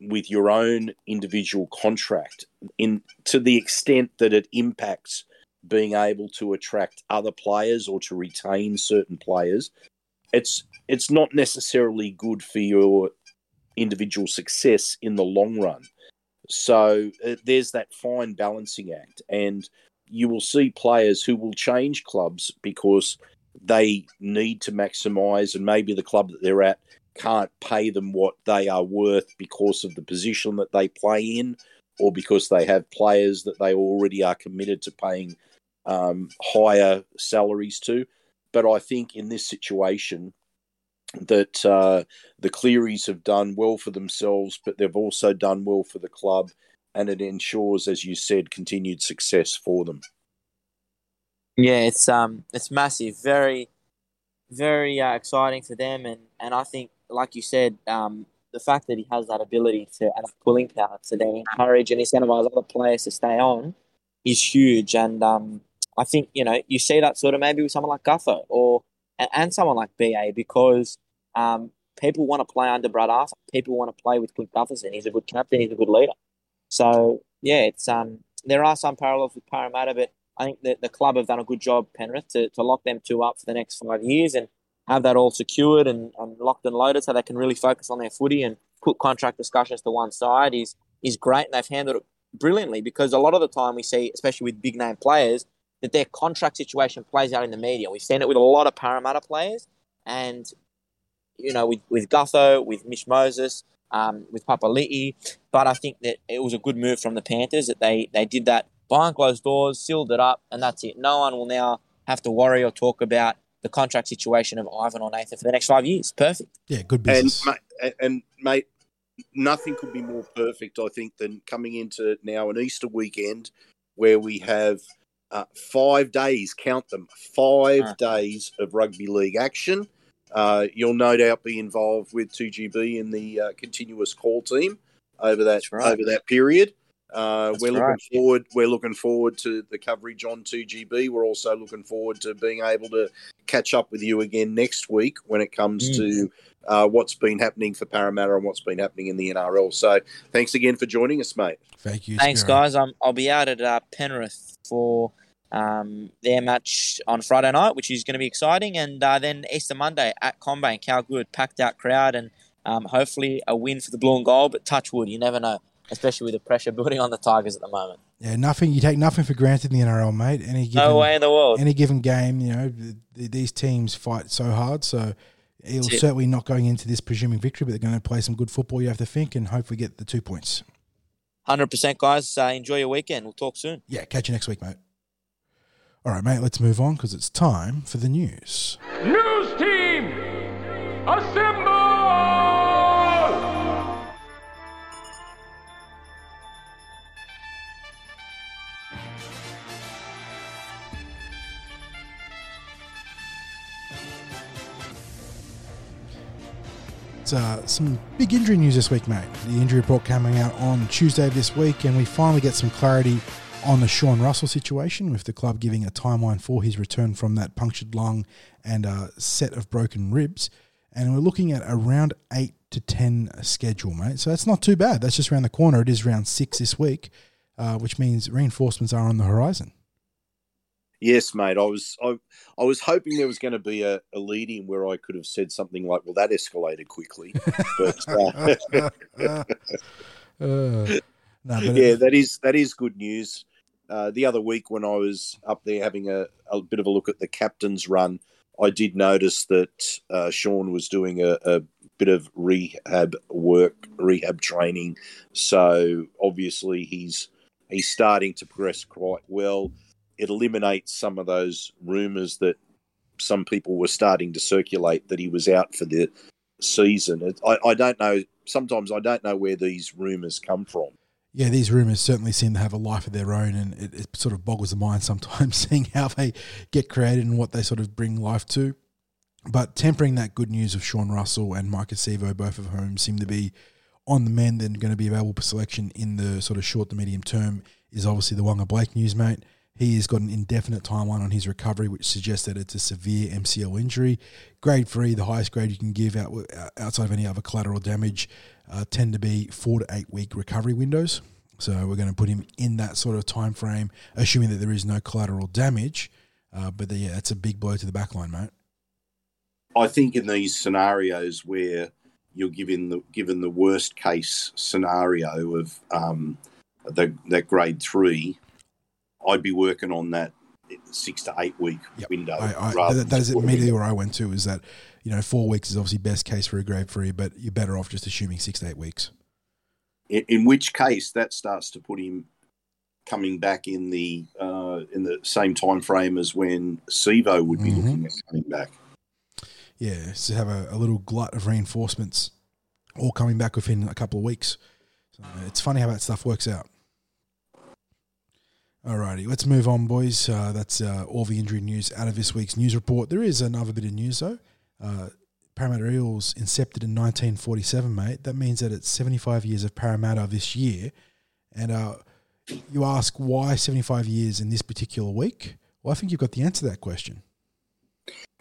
with your own individual contract in to the extent that it impacts being able to attract other players or to retain certain players, it's it's not necessarily good for your individual success in the long run. So uh, there's that fine balancing act, and you will see players who will change clubs because they need to maximise, and maybe the club that they're at can't pay them what they are worth because of the position that they play in, or because they have players that they already are committed to paying um, higher salaries to. But I think in this situation, that uh, the Clearys have done well for themselves, but they've also done well for the club, and it ensures, as you said, continued success for them. Yeah, it's um, it's massive, very, very uh, exciting for them, and and I think, like you said, um, the fact that he has that ability to and pulling power to then encourage and incentivize other players to stay on is huge, and um, I think you know you see that sort of maybe with someone like Gutho or and, and someone like BA because um, people want to play under Brad Arthur. People want to play with Clint Gutherson. He's a good captain. He's a good leader. So yeah, it's um there are some parallels with Parramatta, but I think that the club have done a good job, Penrith, to, to lock them two up for the next five years and have that all secured and, and locked and loaded so they can really focus on their footy and put contract discussions to one side is is great and they've handled it brilliantly because a lot of the time we see, especially with big name players, that their contract situation plays out in the media. We've seen it with a lot of Parramatta players, and you know, with with Gutho, with Mitch Moses, um, with Papali'i. But I think that it was a good move from the Panthers that they they did that behind closed doors, sealed it up, and that's it. No one will now have to worry or talk about the contract situation of Ivan or Nathan for the next five years. Perfect. Yeah, good business. And, and mate, nothing could be more perfect, I think, than coming into now an Easter weekend where we have uh, five days, count them, five uh. days of rugby league action. Uh, you'll no doubt be involved with 2GB in the uh, continuous call team over that right. over that period. Uh, That's we're right. looking forward. We're looking forward to the coverage on 2GB. We're also looking forward to being able to catch up with you again next week when it comes Mm. to uh, what's been happening for Parramatta and what's been happening in the NRL. So, thanks again for joining us, mate. Thank you. Thanks, Spiro. guys. Um, I'll be out at uh, Penrith for um, their match on Friday night, which is going to be exciting, and uh, then Easter Monday at Combank. How good, packed out crowd, and um, hopefully a win for the blue and gold. But touch wood, you never know, especially with the pressure building on the Tigers at the moment. Yeah, nothing. You take nothing for granted in the NRL, mate. Any given, No way in the world. any given game, you know, th- th- these teams fight so hard. So it'll it. certainly not going into this presuming victory, but they're going to play some good football. You have to think and hopefully get the two points. Hundred percent, guys. Uh, enjoy your weekend. We'll talk soon. Yeah, catch you next week, mate. All right, mate. Let's move on because it's time for the news. News team, assemble! Uh, some big injury news this week, mate. The injury report coming out on Tuesday of this week, and we finally get some clarity on the Sean Russell situation, with the club giving a timeline for his return from that punctured lung and a set of broken ribs. And we're looking at around eight to ten schedule, mate. So that's not too bad. That's just around the corner. It is round six this week, uh, which means reinforcements are on the horizon. Yes, mate. I was I, I was hoping there was going to be a, a lead in where I could have said something like, "Well, that escalated quickly." But uh, Uh, no, but yeah, that is that is good news. Uh, the other week when I was up there having a, a bit of a look at the captain's run, I did notice that uh, Sean was doing a, a bit of rehab work, rehab training. So obviously he's he's starting to progress quite well. It eliminates some of those rumours that some people were starting to circulate that he was out for the season. I, I don't know. Sometimes I don't know where these rumours come from. Yeah, these rumours certainly seem to have a life of their own, and it, it sort of boggles the mind sometimes seeing how they get created and what they sort of bring life to. But tempering that good news of Sean Russell and Mike Acevo, both of whom seem to be on the mend and going to be available for selection in the sort of short to medium term, is obviously the Waqa Blake news, mate. He has got an indefinite timeline on his recovery, which suggests that it's a severe MCL injury. Grade three, the highest grade you can give out outside of any other collateral damage, uh, tend to be four to eight week recovery windows. So we're going to put him in that sort of time frame, assuming that there is no collateral damage. Uh, but the, yeah, it's a big blow to the back line, mate. I think in these scenarios where you're given the given the worst case scenario of um, the that grade three, I'd be working on that six to eight week Yep. window. I, I, that, that is immediately where I went to. Is that you know four weeks is obviously best case for a grade three, but you're better off just assuming six to eight weeks. In, in which case, that starts to put him coming back in the uh, in the same time frame as when Sevo would be Mhm. looking at coming back. Yeah, so have a, a little glut of reinforcements, all coming back within a couple of weeks. So it's funny how that stuff works out. Alrighty, let's move on, boys. Uh, that's uh, all the injury news out of this week's news report. There is another bit of news though. Uh, Parramatta Eels incepted in 1947, mate. That means that it's 75 years of Parramatta this year. And uh, you ask why 75 years in this particular week? Well, I think you've got the answer to that question.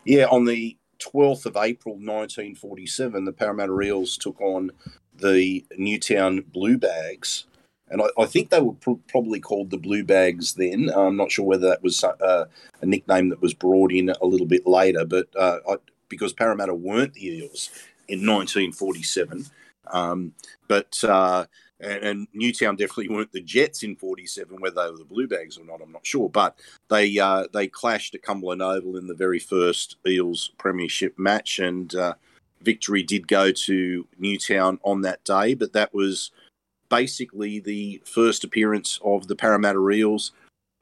Yeah, on the 12th of April 1947, the Parramatta Eels took on the Newtown Blue Bags. And I, I think they were pr- probably called the Blue Bags then. I'm not sure whether that was uh, a nickname that was brought in a little bit later, but uh, I, because Parramatta weren't the Eels in 1947. Um, but uh, and, and Newtown definitely weren't the Jets in '47, whether they were the Blue Bags or not, I'm not sure. But they uh, they clashed at Cumberland Oval in the very first Eels Premiership match, and uh, victory did go to Newtown on that day. But that was basically the first appearance of the Parramatta Eels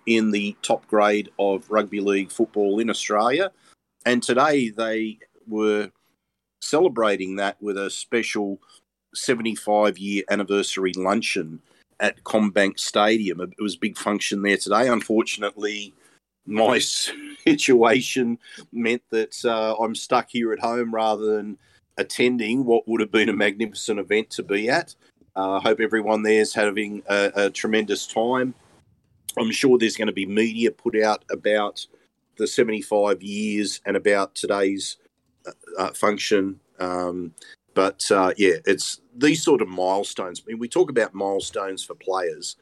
in the top grade of rugby league football in Australia. And today they were celebrating that with a special 75 year anniversary luncheon at Combank Stadium. It was a big function there today. Unfortunately, my situation meant that uh, I'm stuck here at home rather than attending what would have been a magnificent event to be at. I uh, hope everyone there's having a, a, tremendous time. I'm sure there's going to be media put out about the 75 years and about today's uh, uh function. Um, but uh, yeah, it's these sort of milestones. I mean, we talk about milestones for players,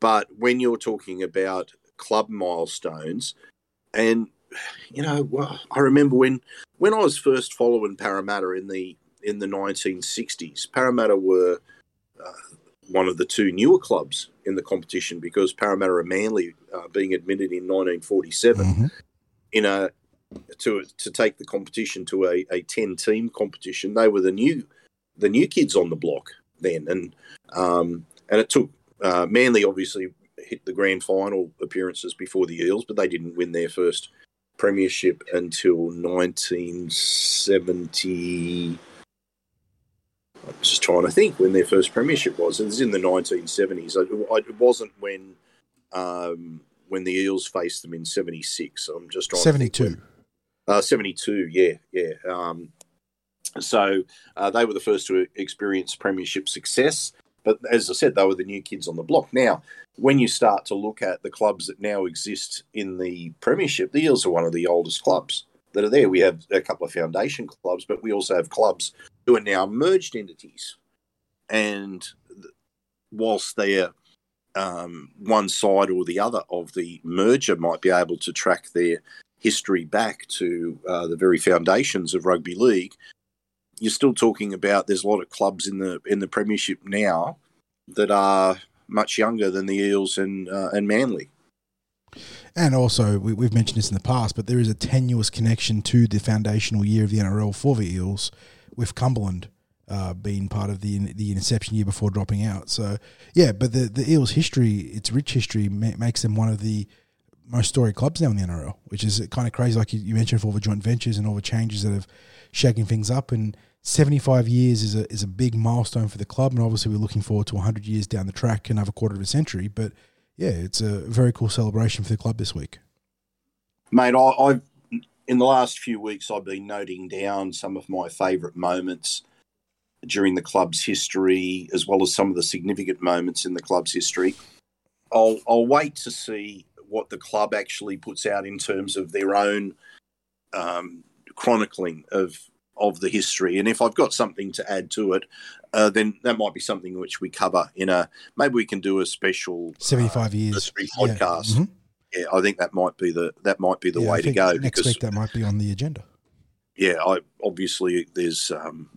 but when you're talking about club milestones, and you know, well, I remember when when I was first following Parramatta in the in the 1960s. Parramatta were uh, one of the two newer clubs in the competition because Parramatta and Manly uh, being admitted in 1947 mm-hmm. in a to to take the competition to a, a 10 team competition. They were the new the new kids on the block then, and um, and it took uh, Manly obviously hit the grand final appearances before the Eels, but they didn't win their first premiership until 1970. I'm just trying to think when their first premiership was. It was in the 1970s. It wasn't when um, when the Eels faced them in '76. I'm just trying 72. Uh, 72, yeah, yeah. Um, so uh, they were the first to experience premiership success. But as I said, they were the new kids on the block. Now, when you start to look at the clubs that now exist in the premiership, the Eels are one of the oldest clubs that are there. We have a couple of foundation clubs, but we also have clubs who are now merged entities. And whilst they're um, one side or the other of the merger might be able to track their history back to uh, the very foundations of rugby league, you're still talking about there's a lot of clubs in the in the premiership now that are much younger than the Eels and uh, and Manly. And also, we, have mentioned this in the past, but there is a tenuous connection to the foundational year of the NRL for the Eels, with Cumberland uh, being part of the the inception year before dropping out. So, yeah, but the the Eels' history, its rich history, ma- makes them one of the most storied clubs now in the NRL, which is kind of crazy. Like you, you mentioned, for all the joint ventures and all the changes that have shaking things up. And 75 years is a is a big milestone for the club, and obviously we're looking forward to 100 years down the track, another quarter of a century. But yeah, it's a very cool celebration for the club this week. Mate, I, I've in the last few weeks I've been noting down some of my favourite moments during the club's history, as well as some of the significant moments in the club's history. I'll I'll wait to see what the club actually puts out in terms of their own um, chronicling of of the history. And if I've got something to add to it, uh, then that might be something which we cover in a maybe we can do a special seventy five uh, years podcast. Yeah. Mm-hmm. Yeah. I think that might be the that might be the yeah, way to go. Next because, week that might be on the agenda. Yeah, I obviously there's um,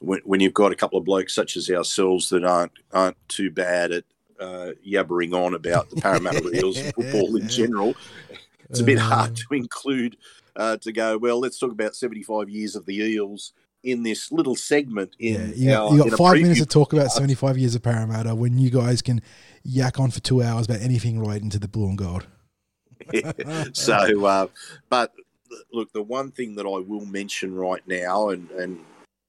when, when you've got a couple of blokes such as ourselves that aren't aren't too bad at uh, yabbering on about the Parramatta Eels and football in general. It's a bit hard uh. to include uh, to go. Well, let's talk about seventy-five years of the Eels in this little segment. In yeah, you got, you got five minutes to talk about seventy-five years of Parramatta when you guys can yak on for two hours about anything relating to the blue and gold. so, uh, but look, the one thing that I will mention right now, and and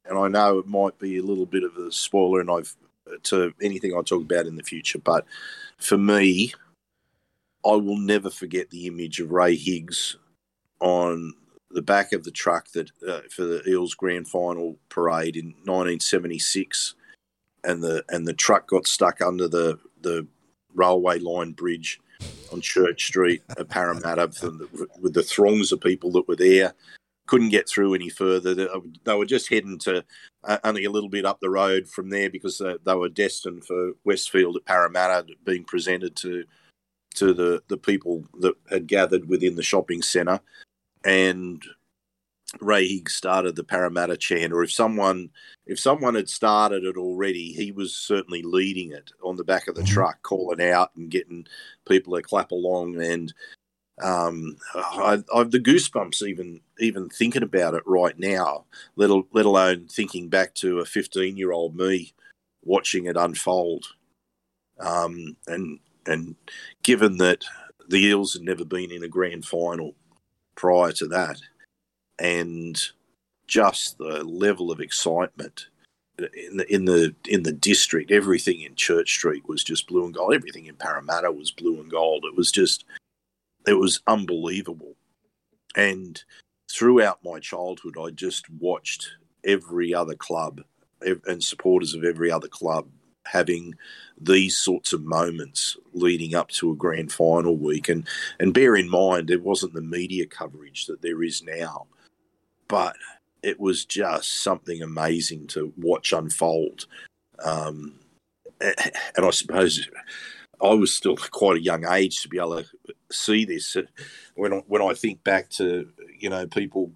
and I know it might be a little bit of a spoiler, and I've to anything I talk about in the future. But for me, I will never forget the image of Ray Higgs on the back of the truck that uh, for the Eels Grand Final parade in 1976, and the and the truck got stuck under the the railway line bridge on Church Street at Parramatta with the throngs of people that were there couldn't get through any further. They were just heading to uh, only a little bit up the road from there because they were destined for Westfield at Parramatta, being presented to to the the people that had gathered within the shopping centre, and Ray Higgs started the Parramatta chant, or if someone if someone had started it already, he was certainly leading it on the back of the mm-hmm. truck, calling out and getting people to clap along. And um, I, I've the goosebumps even even thinking about it right now. Let let alone thinking back to a 15 year old me watching it unfold. Um, and and given that the Eels had never been in a grand final prior to that, and just the level of excitement in the in the in the district, everything in Church Street was just blue and gold. Everything in Parramatta was blue and gold. It was just it was unbelievable. And throughout my childhood, I just watched every other club and supporters of every other club having these sorts of moments leading up to a grand final week. And, and bear in mind, there wasn't the media coverage that there is now, but it was just something amazing to watch unfold. Um, and I suppose I was still quite a young age to be able to see this. When I, when I think back to you know people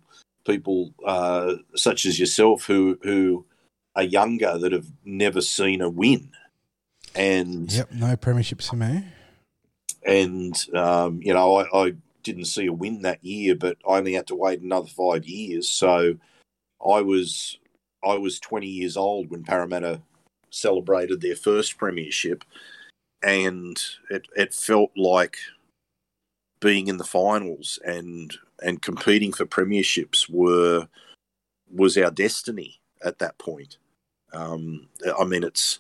people uh, such as yourself who who are younger that have never seen a win, and yep, no premierships for me. And um, you know, I, I didn't see a win that year, but I only had to wait another five years. So I was I was 20 years old when Parramatta celebrated their first premiership, and it it felt like being in the finals and and competing for premierships were was our destiny at that point. Um, I mean, it's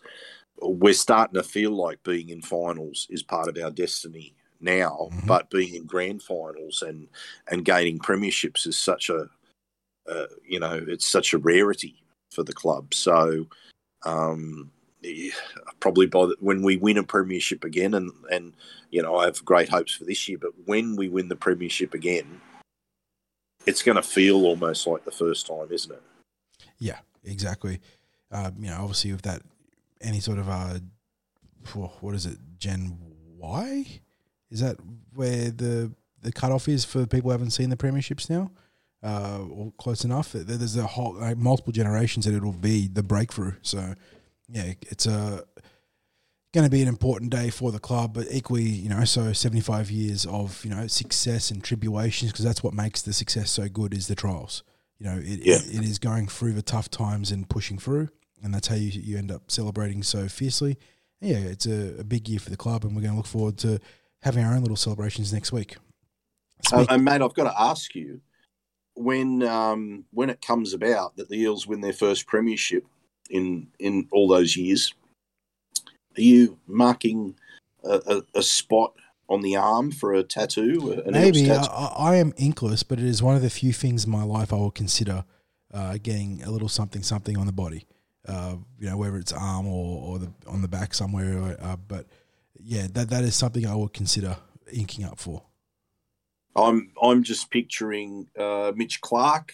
we're starting to feel like being in finals is part of our destiny now, mm-hmm. but being in grand finals and and gaining premierships is such a uh, you know it's such a rarity for the club. So um, probably by the, when we win a premiership again, and and you know I have great hopes for this year. But when we win the premiership again, it's going to feel almost like the first time, isn't it? Yeah, exactly. Uh, you know, obviously with that, any sort of uh, what is it, Gen Y? Is that where the the cutoff is for people who haven't seen the premierships now? Uh, or close enough. There's a whole like, multiple generations that it'll be the breakthrough. So yeah, it's a going to be an important day for the club, but equally, you know, so 75 years of, you know, success and tribulations, because that's what makes the success so good is the trials. You know, it, yeah. it, it is going through the tough times and pushing through, and that's how you, you end up celebrating so fiercely. And yeah, it's a, a, big year for the club, and we're going to look forward to having our own little celebrations next week. Uh, and mate, I've got to ask you, when um, when it comes about that the Eels win their first premiership, in in all those years. Are you marking a, a, a spot on the arm for a tattoo? Maybe tattoo? I, I, am inkless, but it is one of the few things in my life I will consider uh, getting a little something something on the body. Uh, you know, whether it's arm or, or the, on the back somewhere. Uh, but yeah, that that is something I would consider inking up for. I'm I'm just picturing uh, Mitch Clark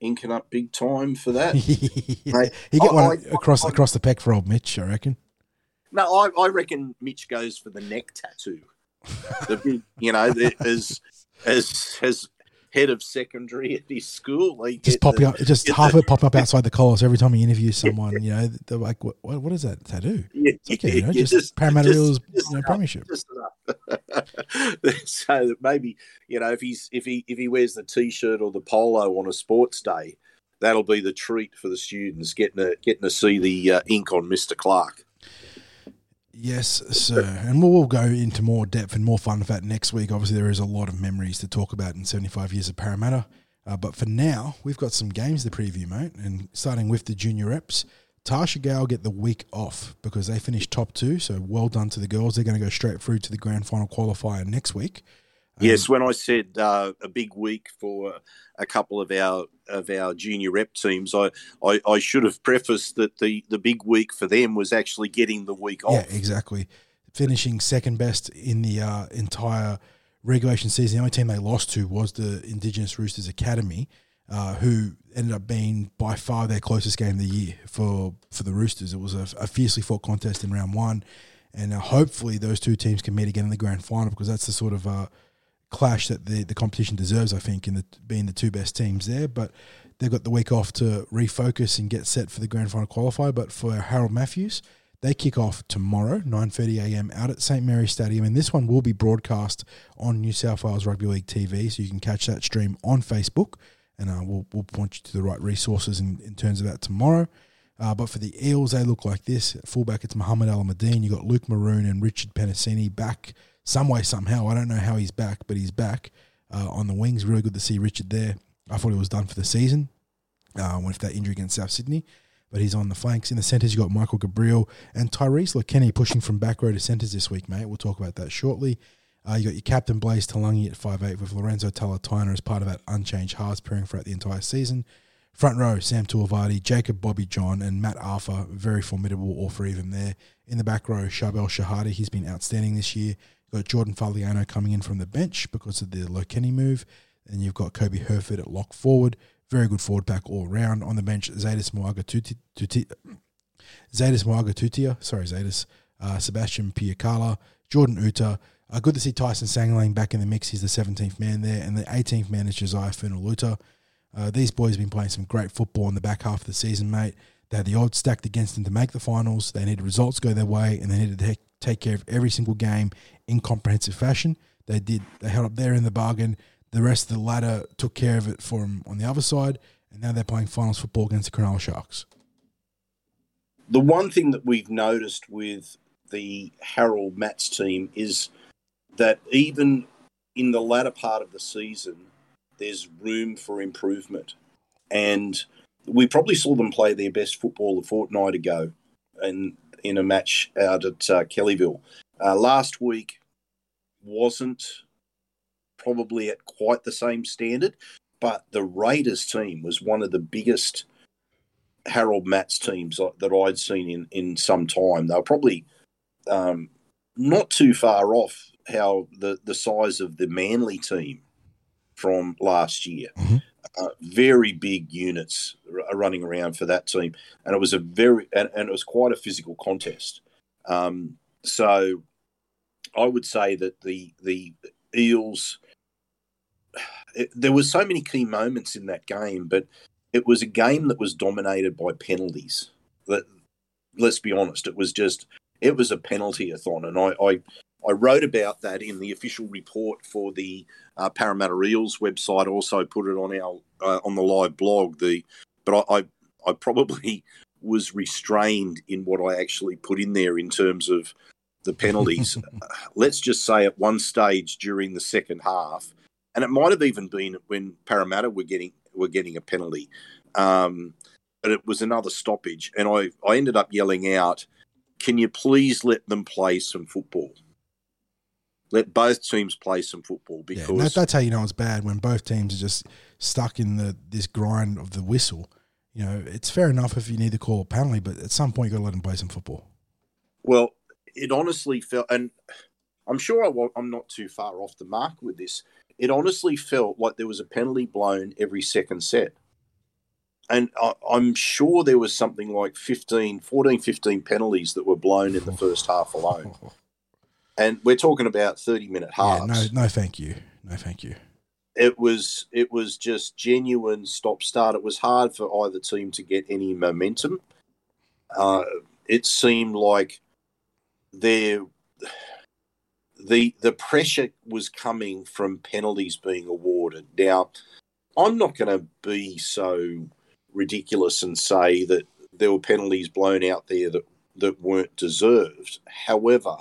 inking up big time for that. Mate, he get one I, across I, across the peck for old Mitch, I reckon. No, I, I reckon Mitch goes for the neck tattoo. the big, you know, as as as head of secondary at his school, like just popping up, just half the, of it popping up outside the collar. So every time he interviews someone, you know, they're like, "What? What, is that tattoo?" Yeah, okay, you know, just, just Parramatta Eels, you know, premiership. Just so that maybe you know if he's if he if he wears the t-shirt or the polo on a sports day, that'll be the treat for the students getting to getting to see the uh, ink on Mister Clark. Yes, sir. And we'll go into more depth and more fun of that next week. Obviously, there is a lot of memories to talk about in 75 years of Parramatta. Uh, but for now, we've got some games to preview, mate. And starting with the junior reps, Tarsha Gale get the week off because they finished top two. So well done to the girls. They're going to go straight through to the grand final qualifier next week. Um, yes, when I said uh, a big week for a couple of our of our junior rep teams, I, I, I, should have prefaced that the, the big week for them was actually getting the week off. Yeah, exactly. Finishing second best in the uh, entire regulation season. The only team they lost to was the Indigenous Roosters Academy uh, who ended up being by far their closest game of the year for for the Roosters. It was a, a fiercely fought contest in round one, and uh, hopefully those two teams can meet again in the grand final because that's the sort of uh, clash that the, the competition deserves. I think in the being the two best teams there, but. They've got the week off to refocus and get set for the grand final qualifier. But for Harold Matthews, they kick off tomorrow, 9.30am out at St. Mary's Stadium. And this one will be broadcast on New South Wales Rugby League TV. So you can catch that stream on Facebook and uh, we'll, we'll point you to the right resources in, in terms of that tomorrow. Uh, but for the Eels, they look like this. At fullback, it's Muhammad Al-Madine. You've got Luke Maroon and Richard Penisini back some way, somehow. I don't know how he's back, but he's back uh, on the wings. Really good to see Richard there. I thought he was done for the season uh, with that injury against South Sydney. But he's on the flanks. In the centres, you've got Michael Gabriel and Tyrese Kenny pushing from back row to centres this week, mate. We'll talk about that shortly. Uh, you got your captain Blaize Talagi at five eight with Lorenzo Talatona as part of that unchanged halves pairing throughout the entire season. Front row, Sam Tuivasa, Jacob Bobby John, and Matt Arthur, very formidable, all three of them there. In the back row, Chabel Shahadi, he's been outstanding this year. You've got Jordan Faliano coming in from the bench because of the Lokeni move. And you've got Kobe Herford at lock forward. Very good forward pack all round. On the bench, Zadis Moaga Tutia. Tuti, Zadis Moaga Tutia, sorry, Zadis, uh, Sebastian Piacala, Jordan Uta. Uh, good to see Tyson Sangling back in the mix. He's the 17th man there. And the 18th man is Josiah Funaluta. Uh, these boys have been playing some great football in the back half of the season, mate. They had the odds stacked against them to make the finals. They needed results go their way, and they needed to take care of every single game in comprehensive fashion. They did. They held up there in the bargain. The rest of the ladder took care of it for them on the other side, and now they're playing finals football against the Cronulla Sharks. The one thing that we've noticed with the Harold Matts team is that even in the latter part of the season, there's room for improvement. And we probably saw them play their best football a fortnight ago in, in a match out at uh, Kellyville. Uh, last week wasn't probably at quite the same standard, but the Raiders team was one of the biggest Harold Matts teams that I'd seen in, in some time. They were probably um, not too far off how the, the size of the Manly team from last year. Mm-hmm. Uh, very big units are running around for that team, and it was a very and, and it was quite a physical contest. Um, so, I would say that the the Eels. It, there were so many key moments in that game, but it was a game that was dominated by penalties. Let, let's be honest, it was just it was a penalty-a-thon, and I, I I wrote about that in the official report for the uh, Parramatta Eels website. Also put it on our uh, on the live blog. The but I, I, I probably was restrained in what I actually put in there in terms of the penalties. Let's just say at one stage during the second half, and it might have even been when Parramatta were getting were getting a penalty, um, but it was another stoppage, and I I ended up yelling out, "Can you please let them play some football?" Let both teams play some football because yeah, that, that's how you know it's bad when both teams are just stuck in the this grind of the whistle. You know, it's fair enough if you need to call a penalty, but at some point you got to let them play some football. Well, it honestly felt, and I'm sure I, I'm not too far off the mark with this. It honestly felt like there was a penalty blown every second set. And I, I'm sure there was something like 15, 14, 15 penalties that were blown in the first half alone. and we're talking about 30 minute halves. Yeah, no, no, thank you. No, thank you. It was it was just genuine stop start. It was hard for either team to get any momentum. Uh, it seemed like there the the pressure was coming from penalties being awarded. Now, I'm not going to be so ridiculous and say that there were penalties blown out there that that weren't deserved. However,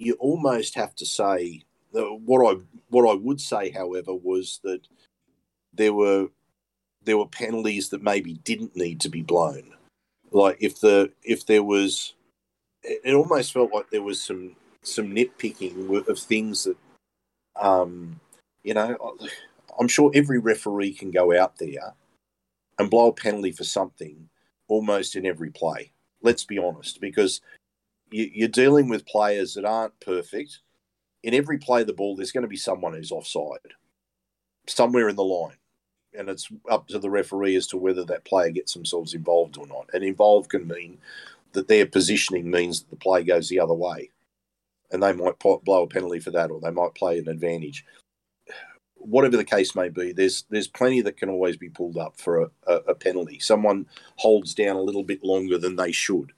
you almost have to say that what I what I would say, however, was that there were there were penalties that maybe didn't need to be blown. Like if the if there was, it almost felt like there was some some nitpicking of things that, um, you know, I'm sure every referee can go out there and blow a penalty for something almost in every play. Let's be honest, because you, are dealing with players that aren't perfect. In every play of the ball, there's going to be someone who's offside, somewhere in the line. And it's up to the referee as to whether that player gets themselves involved or not. And involved can mean that their positioning means that the play goes the other way. And they might blow a penalty for that, or they might play an advantage. Whatever the case may be, there's there's plenty that can always be pulled up for a, a, a penalty. Someone holds down a little bit longer than they should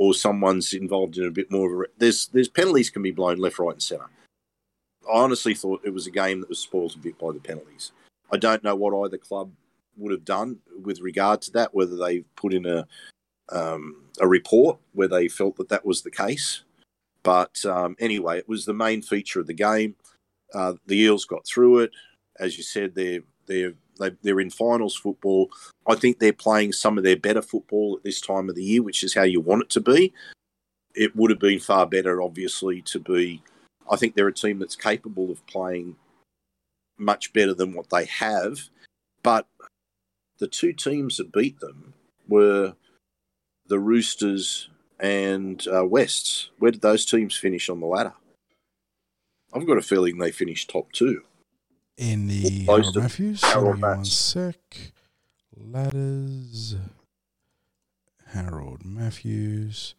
or someone's involved in a bit more of a. There's there's penalties can be blown left, right, and centre. I honestly thought it was a game that was spoiled a bit by the penalties. I don't know what either club would have done with regard to that, whether they put in a um, a report where they felt that that was the case. But um, anyway, it was the main feature of the game. Uh, the Eels got through it. As you said, they're they're they, are in finals football. I think they're playing some of their better football at this time of the year, which is how you want it to be. It would have been far better, obviously, to be. I think they're a team that's capable of playing much better than what they have, but the two teams that beat them were the Roosters and uh, Wests. Where did those teams finish on the ladder? I've got a feeling they finished top two. In the Harold Matthews. Harold one sec. Ladders. Harold Matthews.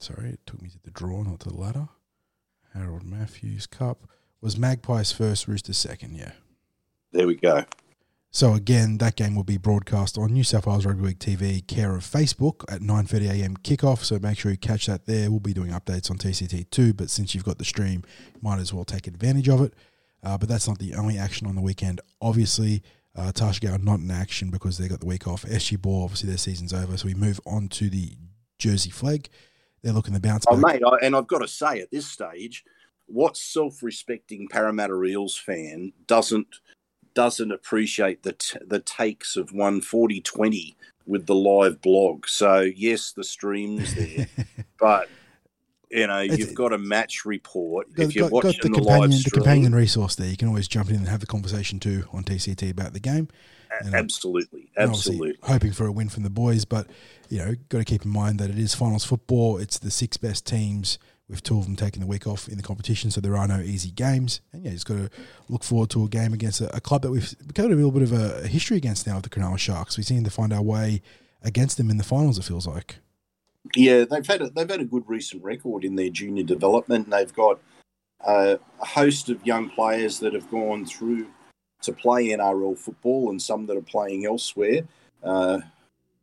Sorry, it took me to the draw, not to the ladder. Harold Matthews Cup was Magpies first, Roosters second. Yeah. There we go. So again, that game will be broadcast on New South Wales Rugby League TV, care of Facebook at 9:30am kickoff. So make sure you catch that there. We'll be doing updates on TCT too, but since you've got the stream, might as well take advantage of it. Uh, but that's not the only action on the weekend. Obviously, uh, Tarsha Gale not in action because they got the week off. SG Ball, obviously their season's over, so we move on to the Jersey Flegg. They're looking to bounce Oh, back. mate, I, and I've got to say at this stage, what self-respecting Parramatta Eels fan doesn't doesn't appreciate the t- the takes of 140-20 with the live blog. So yes, the stream's there, but you know It's- you've got a match report. Got, if you're got- got the, the, companion, the stream, companion resource there. You can always jump in and have the conversation too on TCT about the game. and, uh, absolutely, absolutely. hoping for a win from the boys. But you know, got to keep in mind that it is finals football. It's the six best teams, with two of them taking the week off in the competition, so there are no easy games. And yeah, just got to look forward to a game against a, a club that we've got a little bit of a, a history against now, with the Cronulla Sharks. We seem to find our way against them in the finals. It feels like. Yeah, they've had a, they've had a good recent record in their junior development. And they've got uh, a host of young players that have gone through to play NRL football, and some that are playing elsewhere. Uh,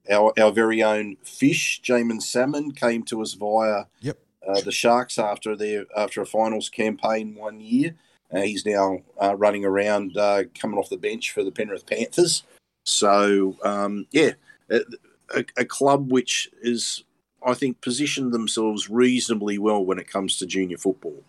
our our very own Fish, Jaeman Salmon, came to us via Yep. uh, the Sharks after their after a finals campaign one year. Uh, he's now uh, running around, uh, coming off the bench for the Penrith Panthers. So um, yeah, a, a club which is, I think, positioned themselves reasonably well when it comes to junior football.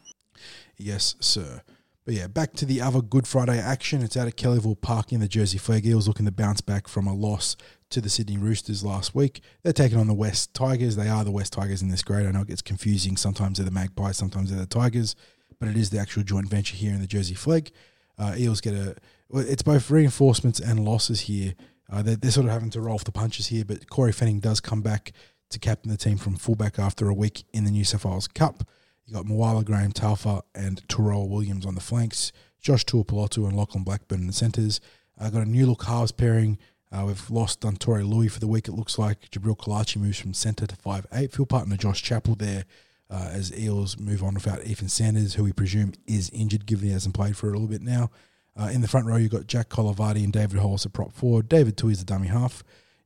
Yes, sir. But yeah, back to the other Good Friday action. It's out at Kellyville Park in the Jersey Flegg Eels looking to bounce back from a loss to the Sydney Roosters last week. They're taking on the West Tigers. They are the West Tigers in this grade. I know it gets confusing. Sometimes they're the Magpies, sometimes they're the Tigers, but it is the actual joint venture here in the Jersey Flegg. Uh, Eels get a. It's both reinforcements and losses here. Uh, they're, they're sort of having to roll off the punches here, but Corey Fanning does come back to captain the team from fullback after a week in the New South Wales Cup. You got Moala Graham Taufa and Terrell Williams on the flanks, Josh Tuapolotu and Lachlan Blackburn in the centres. Uh, got a new look halves pairing. Uh, we've lost Dontore Louis for the week, it looks like. Jabril Kalachi moves from centre to 5'8. Field partner Josh Chappell there uh, as Eels move on without Ethan Sanders, who we presume is injured, given he hasn't played for a little bit now. Uh, in the front row, you've got Jack Colavati and David Hollis at prop forward. David Tui is the dummy half.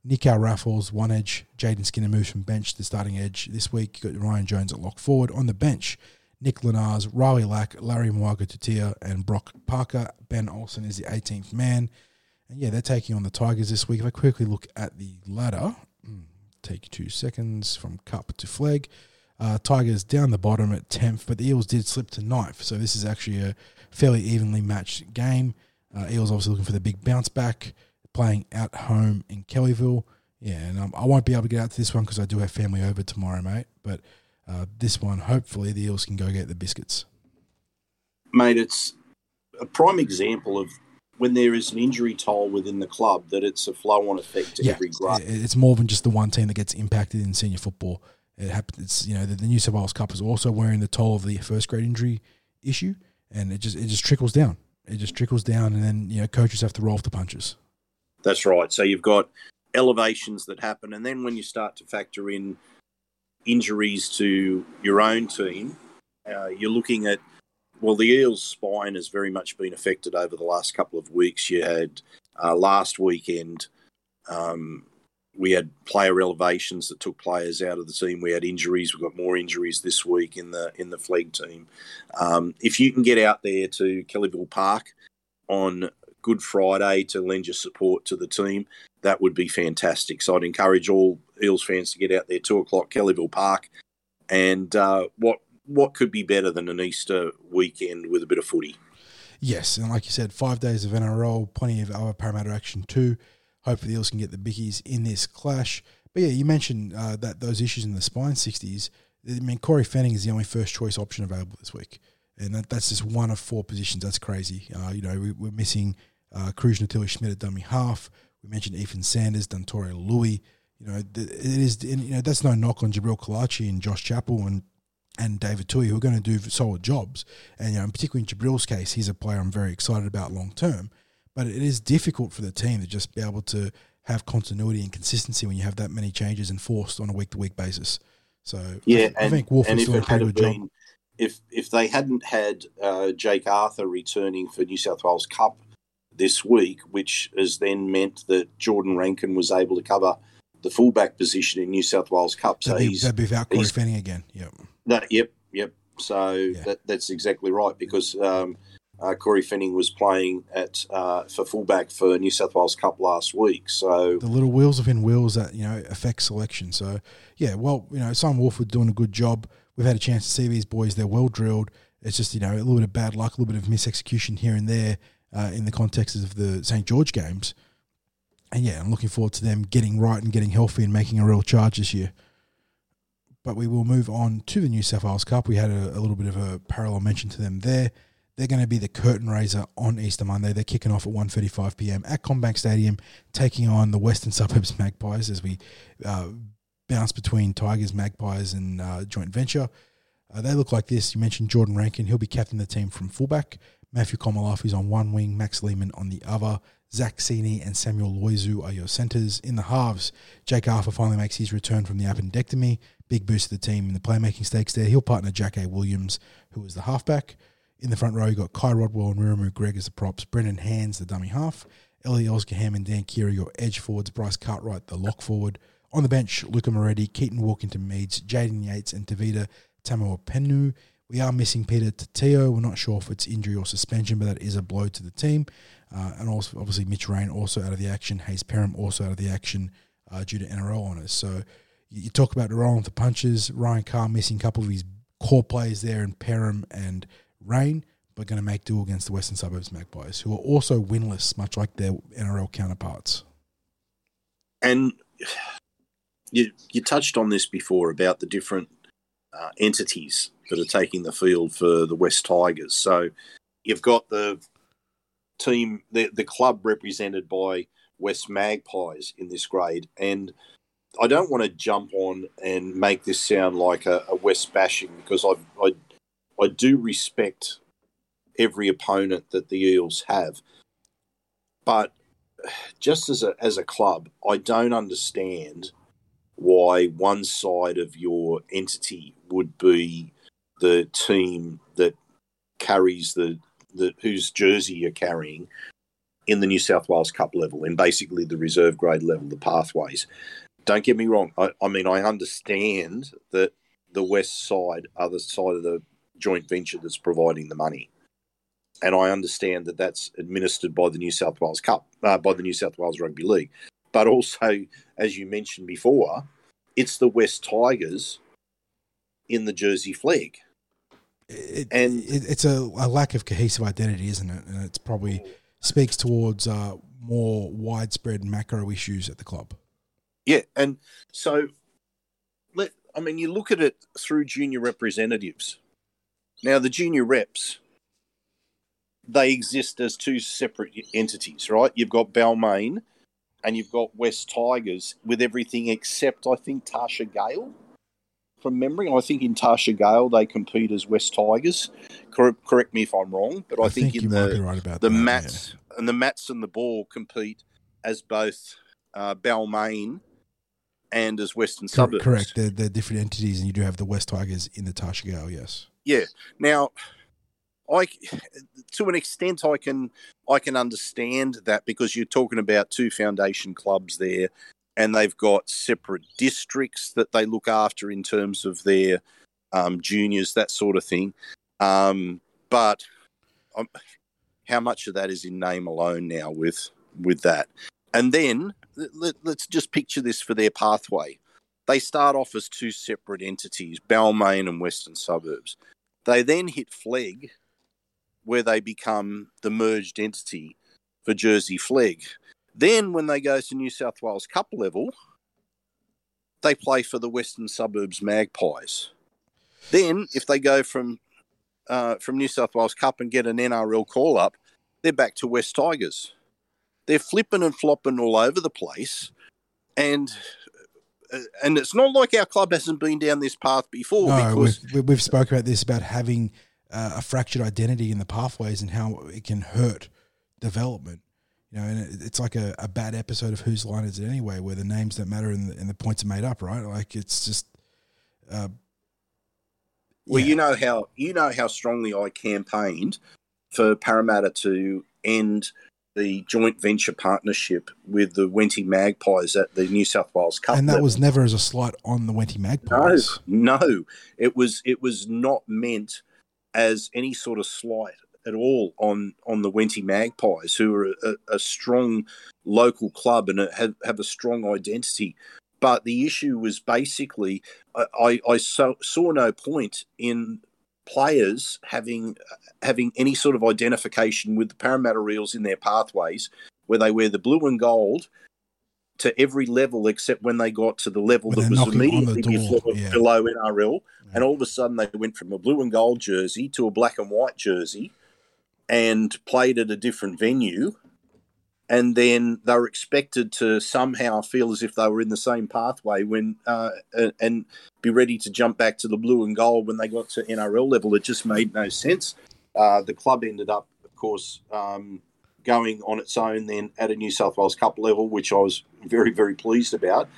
Nico Raffles, one edge. Jaden Skinner moves from bench to starting edge this week. You've got Ryan Jones at lock forward. On the bench, Nick Lenars, Riley Lack, Larry Mwaga Tutia, and Brock Parker. Ben Olsen is the 18th man. And yeah, they're taking on the Tigers this week. If I quickly look at the ladder, mm, take two seconds from cup to flag. Uh, Tigers down the bottom at 10th, but the Eels did slip to ninth. So this is actually a fairly evenly matched game. Uh, Eels obviously looking for the big bounce back, playing at home in Kellyville. Yeah, and um, I won't be able to get out to this one because I do have family over tomorrow, mate. But uh, this one, hopefully, the Eels can go get the biscuits. Mate, it's a prime example of when there is an injury toll within the club that it's a flow on effect to yeah, every grade. it's more than just the one team that gets impacted in senior football. It happens. It's you know the, the New South Wales Cup is also wearing the toll of the first grade injury issue, and it just it just trickles down. It just trickles down, and then you know coaches have to roll off the punches. That's right. So you've got elevations that happen, and then when you start to factor in injuries to your own team, uh, you're looking at well, the Eels' spine has very much been affected over the last couple of weeks. You had uh, last weekend. Um, we had player elevations that took players out of the team. We had injuries. We've got more injuries this week in the in the flag team. Um, if you can get out there to Kellyville Park on Good Friday to lend your support to the team, that would be fantastic. So I'd encourage all Eels fans to get out there two o'clock Kellyville Park, and uh, what what could be better than an Easter weekend with a bit of footy? Yes, and like you said, five days of NRL, plenty of other Parramatta action too. Hopefully, the Eels can get the bickies in this clash. But yeah, you mentioned uh, that those issues in the spine sixties. I mean, Corey Fanning is the only first choice option available this week, and that, that's just one of four positions. That's crazy. Uh, you know, we, we're missing uh, Cruz Natalie Schmidt at dummy half. We mentioned Ethan Sanders, Dontario Louis. You know, it is. You know, that's no knock on Jabril Kalachi and Josh Chappell and and David Tui, who are going to do solid jobs. And you know, particularly in Jabril's case, he's a player I'm very excited about long term. But it is difficult for the team to just be able to have continuity and consistency when you have that many changes enforced on a week to week basis. So yeah, I, and, I think Wolf and is if doing a it had pretty good been, job. if if they hadn't had uh, Jake Arthur returning for New South Wales Cup this week, which has then meant that Jordan Rankin was able to cover the fullback position in New South Wales Cup. So That'd be, he's that'd be without Corey Fanning again. Yep. that. Yep, yep. So that, that's exactly right because um, uh, Corey Fanning was playing at uh, for fullback for New South Wales Cup last week. So the little wheels within wheels that you know affect selection. So yeah, well, you know, Simon Wolford doing a good job. We've had a chance to see these boys; they're well drilled. It's just you know a little bit of bad luck, a little bit of misexecution here and there uh, in the context of the St George games. And yeah, I'm looking forward to them getting right and getting healthy and making a real charge this year. But we will move on to the New South Wales Cup. We had a, a little bit of a parallel mention to them there. They're going to be the curtain raiser on Easter Monday. They're kicking off at 1.35 p.m. at CommBank Stadium, taking on the Western Suburbs Magpies as we uh, bounce between Tigers, Magpies, and uh, joint venture. Uh, they look like this. You mentioned Jordan Rankin. He'll be captain the team from fullback. Matthew Komolafe's on one wing, Max Lehman on the other. Zach Sini and Samuel Loizou are your centres. In the halves, Jake Arthur finally makes his return from the appendectomy. Big boost to the team in the playmaking stakes there. He'll partner Jack A. Williams, who was the halfback. In the front row, you've got Kai Rodwell and Wiremu Greig as the props. Brendan Hands, the dummy half. Elie El-Zakhem and Dan Kira, your edge forwards. Bryce Cartwright, the lock forward. On the bench, Luca Moretti, Keaton Walkington Meads, Jaden Yates, and Tavita Tamua Penu. We are missing Peter Tateo. We're not sure if it's injury or suspension, but that is a blow to the team. Uh, and also, obviously, Mitch Rein also out of the action. Hayze Perham also out of the action uh, due to NRL honours. So you, talk about the rolling with the punches. Ryan Carr missing a couple of his core players there in Perham and Rein, but going to make do against the Western Suburbs Magpies, who are also winless, much like their NRL counterparts. and you you touched on this before about the different uh, entities that are taking the field for the West Tigers. So you've got the team, the the club represented by West Magpies in this grade, and I don't want to jump on and make this sound like a, a West bashing because I I I do respect every opponent that the Eels have, but just as a as a club, I don't understand why one side of your entity would be the team that carries the the whose jersey you're carrying in the New South Wales Cup level, in basically the reserve grade level, the pathways. Don't get me wrong. I, I mean, I understand that the west side the side of the joint venture that's providing the money and I understand that that's administered by the New South Wales Cup, uh, by the New South Wales Rugby League. But also, as you mentioned before, it's the West Tigers in the Jersey Flegg. It, And- it, it's a, a lack of cohesive identity, isn't it? And it's probably speaks towards uh, more widespread macro issues at the club. Yeah, and so let I mean, you look at it through junior representatives. Now, the junior reps, they exist as two separate entities, right? You've got Balmain and you've got West Tigers with everything except, I think, Tarsha Gale. From memory, I think in Tarsha Gale they compete as West Tigers. Correct, correct me if I'm wrong, but I, think, you in the right the that. yeah. mats and the mats and the ball compete as both uh, Balmain and as Western Cor- Suburbs. Correct. They're, they're different entities, and you do have the West Tigers in the Tarsha Gale, yes. Yeah. Now, I to an extent I can I can understand that because you're talking about two foundation clubs there, and they've got separate districts that they look after in terms of their um, juniors, that sort of thing. Um, but um, how much of that is in name alone now with with that? And then let, let's just picture this for their pathway. They start off as two separate entities, Balmain and Western Suburbs. They then hit Flegg, where they become the merged entity for Jersey Flegg. Then, when they go to New South Wales Cup level, they play for the Western Suburbs Magpies. Then, if they go from uh, from New South Wales Cup and get an NRL call up, they're back to West Tigers. they're flipping and flopping all over the place, and uh, and it's not like our club hasn't been down this path before. No, because we've, we've spoke about this about having uh, a fractured identity in the pathways and how it can hurt development. You know, and it, it's like a, a bad episode of Whose Line Is It Anyway, where the names don't matter and the, and the points are made up, right? Like it's just. Uh, Well, yeah. you know how you know how strongly I campaigned for Parramatta to end the joint venture partnership with the Wenty Magpies at the New South Wales Cup. and that level. was never as a slight on the Wenty no, Magpies. no. It was it was not meant as any sort of slight at all on on the Wenty Magpies, who are a, a strong local club and have have a strong identity. But the issue was basically, I, I, saw, saw no point in players having having any sort of identification with the Parramatta Eels in their pathways, where they wear the blue and gold to every level except when they got to the level When that was knocking on the immediately yeah. below NRL, and all of a sudden they went from a blue and gold jersey to a black and white jersey, and played at a different venue. And then they were expected to somehow feel as if they were in the same pathway when uh, and- be ready to jump back to the blue and gold when they got to NRL level. It just made no sense. Uh, the club ended up, of course, um, going on its own then at a New South Wales Cup level, which I was very, very pleased about.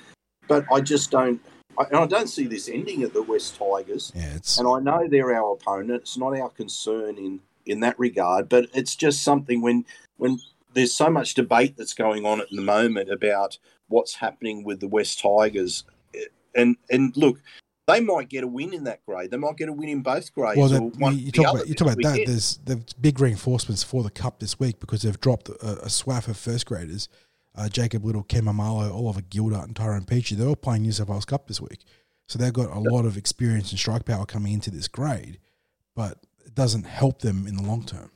But I just don't, I, and I don't see this ending at the West Tigers. Yeah, And I know they're our opponent. It's not our concern in in that regard, but it's just something when when there's so much debate that's going on at the moment about what's happening with the West Tigers, and and look, they might get a win in that grade. They might get a win in both grades. well. That, you, the talk about you talk about that. There's there's big reinforcements for the cup this week because they've dropped a, a swath of first graders. Uh, Jacob Little, Ken Maumalo, Oliver Gildart, and Tyrone Peachey. They're all playing New South Wales Cup this week, so they've got a lot of experience and strike power coming into this grade, but it doesn't help them in the long term.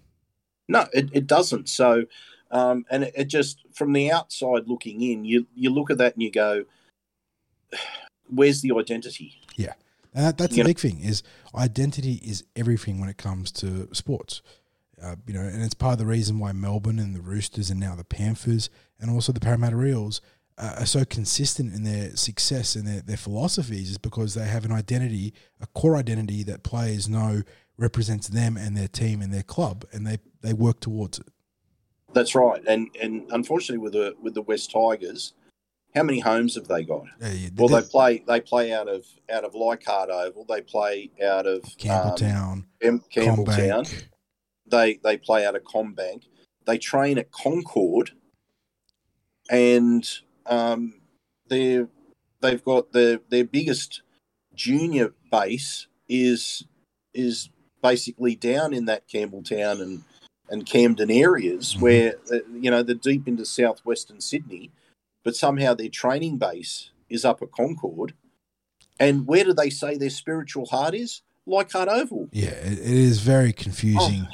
No, it, it doesn't. So, um, and it, it just from the outside looking in, you you look at that and you go, "Where's the identity?" Yeah. And that, that's You the know- big thing is identity is everything when it comes to sports. Uh, you know, and it's part of the reason why Melbourne and the Roosters and now the Panthers and also the Parramatta Eels uh, are so consistent in their success and their, their philosophies is because they have an identity, a core identity that players know represents them and their team and their club, and they, they work towards it. That's right. And and unfortunately, with the with the West Tigers, how many homes have they got? Uh, you- Well, they- play they play out of out of Leichhardt Oval. They play out of Campbelltown, um, Campbelltown. CommBank. They they play out of CommBank. They train at Concord, and um, they they've got their their biggest junior base is is basically down in that Campbelltown and and Camden areas Mhm. where uh, you know they're deep into southwestern Sydney, but somehow their training base is up at Concord. And where do they say their spiritual heart is? Leichhardt Oval. Yeah, it, is very confusing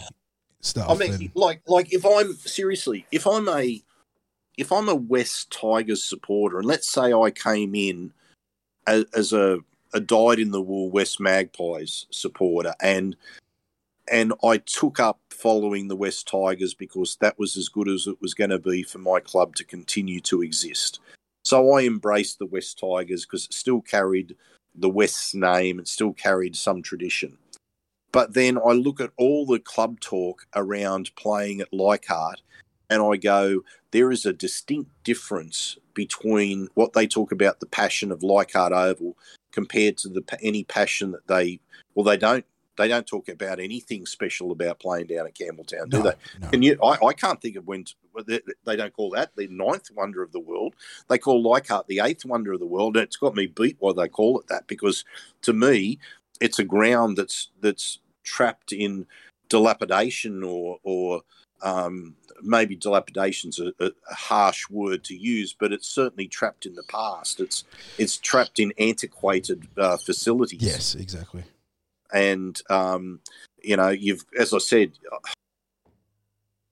stuff. Oh. I mean, and- like, like if I'm seriously, if I'm a, if I'm a West Tigers supporter, and let's say I came in as, as a a dyed in the wool West Magpies supporter, and and I took up following the West Tigers because that was as good as it was going to be for my club to continue to exist. So I embraced the West Tigers because it still carried the West's name, it still carried some tradition. But then I look at all the club talk around playing at Leichhardt and I go, there is a distinct difference between what they talk about the passion of Leichhardt Oval compared to the any passion that they well they don't they don't talk about anything special about playing down at Campbelltown, do no, they? no. Can you? I, I can't think of when well, they, they don't call that the ninth wonder of the world. They call Leichhardt the eighth wonder of the world. And it's got me beat why they call it that because to me, it's a ground that's that's trapped in dilapidation or or um, maybe dilapidation's a, a harsh word to use, but it's certainly trapped in the past. It's it's trapped in antiquated uh, facilities Yes, exactly. and um, you know you've as i said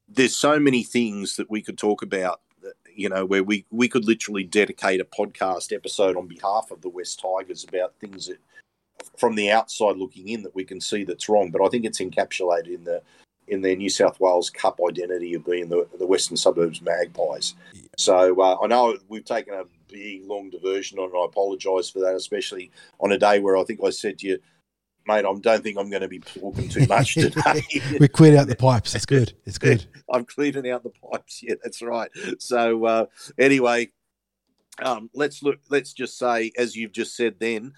there's so many things that we could talk about that, you know where we we could literally dedicate a podcast episode on behalf of the west tigers about things that from the outside looking in that we can see that's wrong but i think it's encapsulated in the in their New South Wales Cup identity of being the, the Western Suburbs Magpies. So uh, I know we've taken a big long diversion on. it. I apologise for that, especially on a day where I think I said to you, mate, I don't think I'm going to be talking too much today. we cleared out the pipes. It's good. It's good. I'm cleaning out the pipes. Yeah, that's right. So uh, anyway, um, let's look. Let's just say, as you've just said, then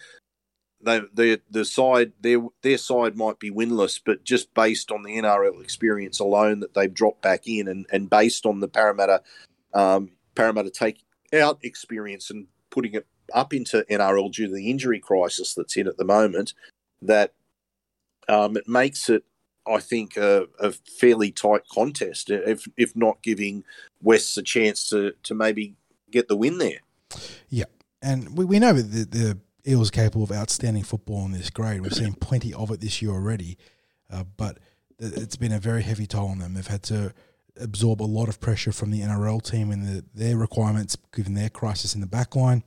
the the the side their their side might be winless, but just based on the NRL experience alone that they've dropped back in, and and based on the Parramatta um, Parramatta take out experience and putting it up into NRL due to the injury crisis that's in at the moment, that um, it makes it, I think, a, a, fairly tight contest, if if not giving Wests a chance to to maybe get the win there. Yeah, and we, we know the, the Eels capable of outstanding football in this grade. We've seen plenty of it this year already, uh, but it's been a very heavy toll on them. They've had to absorb a lot of pressure from the NRL team and the, their requirements, given their crisis in the back line.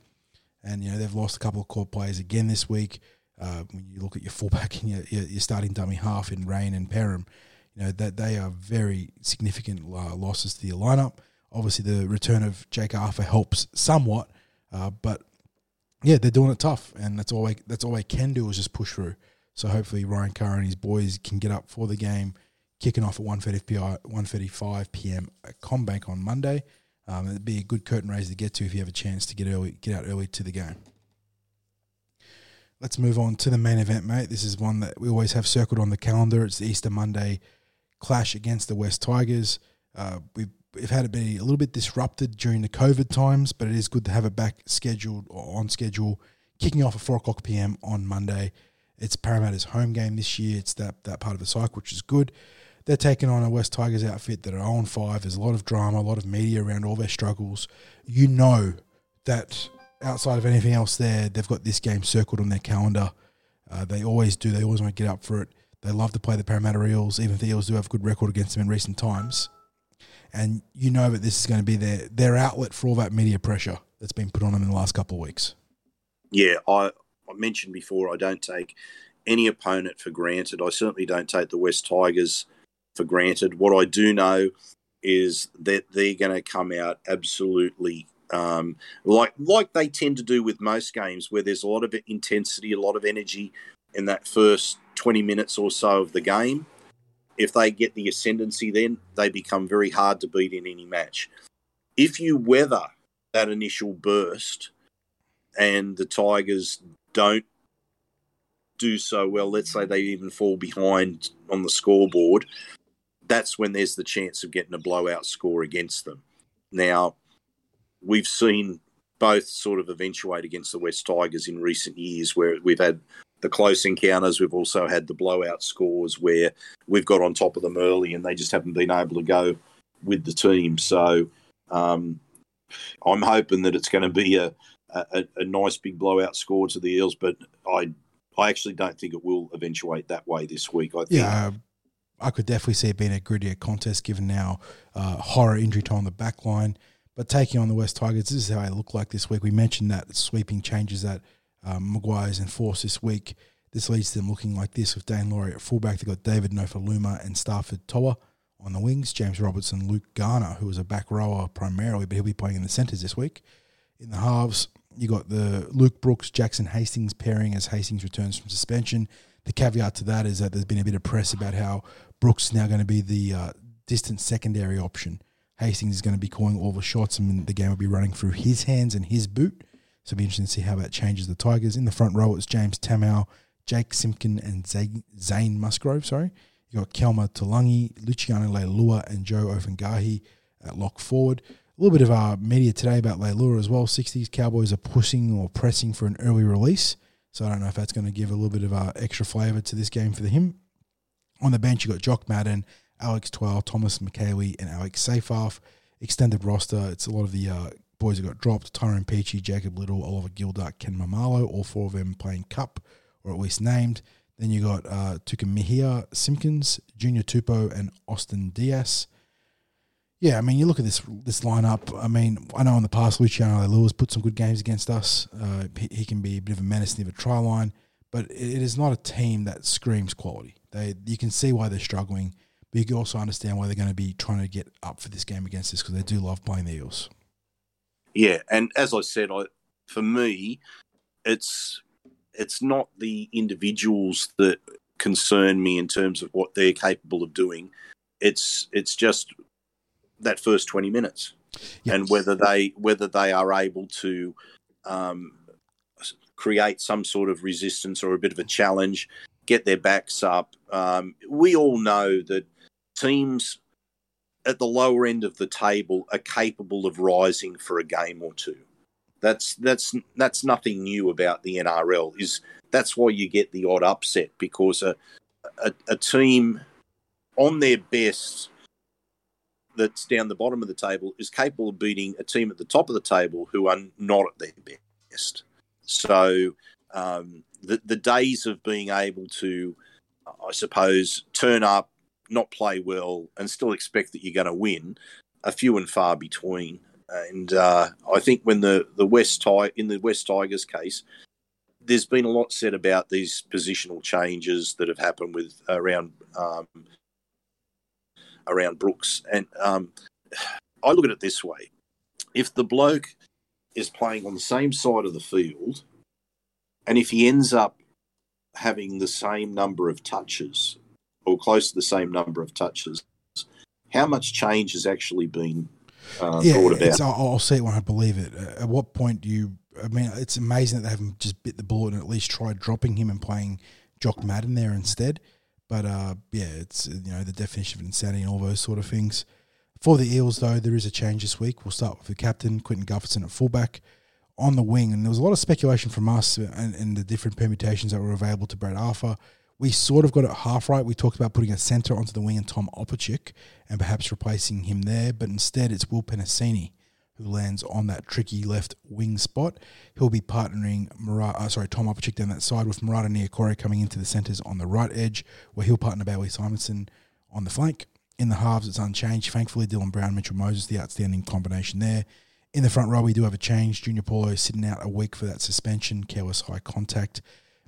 And, you know, they've lost a couple of core players again this week. Uh, when you look at your fullback and your, your, starting dummy half in Rein and Perham, you know, that they are very significant uh, losses to your lineup. Obviously, the return of Jake Arthur helps somewhat, uh, but yeah, they're doing it tough, and that's all they, that's all they can do is just push through. So hopefully Ryan Carr and his boys can get up for the game, kicking off at 1.35 p.m. at CommBank on Monday. Um, it'd be a good curtain raiser to get to if you have a chance to get early, get out early to the game. Let's move on to the main event, mate. This is one that we always have circled on the calendar. It's the Easter Monday clash against the West Tigers. Uh, we've we've had it be a little bit disrupted during the COVID times, but it is good to have it back scheduled or on schedule, kicking off at four o'clock PM on Monday. It's Parramatta's home game this year. It's that that part of the cycle, which is good. They're taking on a West Tigers outfit that are on five. There's a lot of drama, a lot of media around all their struggles. You know that outside of anything else, there they've got this game circled on their calendar. Uh, they always do. They always want to get up for it. They love to play the Parramatta Eels, even if the Eels do have a good record against them in recent times and you know that this is going to be their their outlet for all that media pressure that's been put on them in the last couple of weeks. Yeah, I, I mentioned before I don't take any opponent for granted. I certainly don't take the West Tigers for granted. What I do know is that they're going to come out absolutely um, like like they tend to do with most games, where there's a lot of intensity, a lot of energy in that first 20 minutes or so of the game if they get the ascendancy, then they become very hard to beat in any match. If you weather that initial burst and the Tigers don't do so well, let's say they even fall behind on the scoreboard, that's when there's the chance of getting a blowout score against them. Now, we've seen both sort of eventuate against the West Tigers in recent years where we've had the close encounters. We've also had the blowout scores where we've got on top of them early and they just haven't been able to go with the team. So um, I'm hoping that it's going to be a, a, a, nice big blowout score to the Eels, but I I actually don't think it will eventuate that way this week. I think. Yeah. I could definitely see it being a grittier contest given now uh, horror injury time on the back line. But taking on the West Tigers, this is how they look like this week. We mentioned that sweeping changes that um, Maguire's enforced this week. This leads to them looking like this with Daine Laurie at fullback. They've got David Nofoaluma and Starford To'a on the wings. James Robertson, Luke Garner, who was a back rower primarily, but he'll be playing in the centres this week. In the halves, you got the Luke Brooks, Jackson Hastings pairing as Hastings returns from suspension. The caveat to that is that there's been a bit of press about how Brooks is now going to be the uh, distant secondary option. Hastings is going to be calling all the shots, and the game will be running through his hands and his boot. So it'll be interesting to see how that changes the Tigers. In the front row, it's James Tamou, Jake Simpkin, and Zane Musgrove. Sorry. You got Kelma Tuilagi, Luciano Leilua, and Joe Ofahengaue at lock forward. A little bit of our media today about Leilua as well. 60s Cowboys are pushing or pressing for an early release. So I don't know if that's going to give a little bit of uh, extra flavour to this game for him. On the bench, you've got Jock Madden, Alex Twal, Thomas Mikaele, and Alex Seyfarth. Extended roster. It's a lot of the uh, boys that got dropped Tyrone Peachey, Jacob Little, Oliver Gildart, Ken Maumalo, all four of them playing Cup, or at least named. Then you got uh, Tukamihia Simpkins, Junior Tupou, and Austin Dias. Yeah, I mean, you look at this this lineup. I mean, I know in the past Luciano Lewis put some good games against us. Uh, he, he, can be a bit of a menace near the try line, but it, it is not a team that screams quality. They you can see why they're struggling. But you can also understand why they're going to be trying to get up for this game against us because they do love playing the Eels. Yeah, and as I said, I for me, it's it's not the individuals that concern me in terms of what they're capable of doing. It's it's just that first twenty minutes, Yes. and whether they whether they are able to um, create some sort of resistance or a bit of a challenge, get their backs up. Um, we all know that teams at the lower end of the table are capable of rising for a game or two. That's that's that's nothing new about the NRL. Is that's why you get the odd upset because a a, a team on their best that's down the bottom of the table is capable of beating a team at the top of the table who are not at their best. So um, the the days of being able to, I suppose, turn up, not play well, and still expect that you're going to win, are few and far between. And uh, I think when the the West Ti- in the West Tigers case, there's been a lot said about these positional changes that have happened with around um, around Brooks, and um, I look at it this way: if the bloke is playing on the same side of the field, and if he ends up having the same number of touches or close to the same number of touches, how much change has actually been uh, yeah, brought about? I'll, I'll see it when I believe it. Uh, At what point do you? I mean, it's amazing that they haven't just bit the bullet and at least tried dropping him and playing Jock Madden there instead. But uh, yeah, it's you know the definition of insanity and all those sort of things. For the Eels, though, there is a change this week. We'll start with the captain, Clinton Gutherson at fullback. On the wing, and there was a lot of speculation from us and, and the different permutations that were available to Brad Arthur. We sort of got it half right. We talked about putting a centre onto the wing and Tom Opacic and perhaps replacing him there, but instead it's Will Penisini who lands on that tricky left wing spot. He'll be partnering Marata, uh, sorry, Tom Opacic down that side with Marata Niukore coming into the centres on the right edge, where he'll partner Bailey Simonson on the flank. In the halves, it's unchanged. Thankfully, Dylan Brown, Mitchell Moses, the outstanding combination there. In the front row, we do have a change. Junior Paulo sitting out a week for that suspension, careless high contact,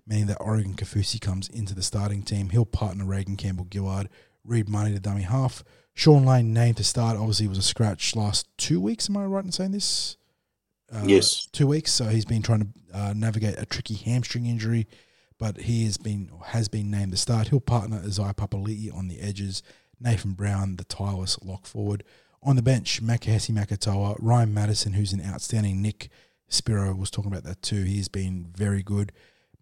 meaning that Oregon Kaufusi comes into the starting team. He'll partner Reagan Campbell Gillard, Reed Mahoney to dummy half. Sean Lane named to start. Obviously, was a scratch last two weeks. Am I right in saying this? Uh, Yes. two weeks. So he's been trying to uh, navigate a tricky hamstring injury, but he has been has been named to start. He'll partner Isaiah Papali'i on the edges. Nathan Brown, the tireless lock forward. On the bench, Makahesi Makatoa, Ryan Matterson, who's an outstanding Nick Spiro was talking about that too. He's been very good.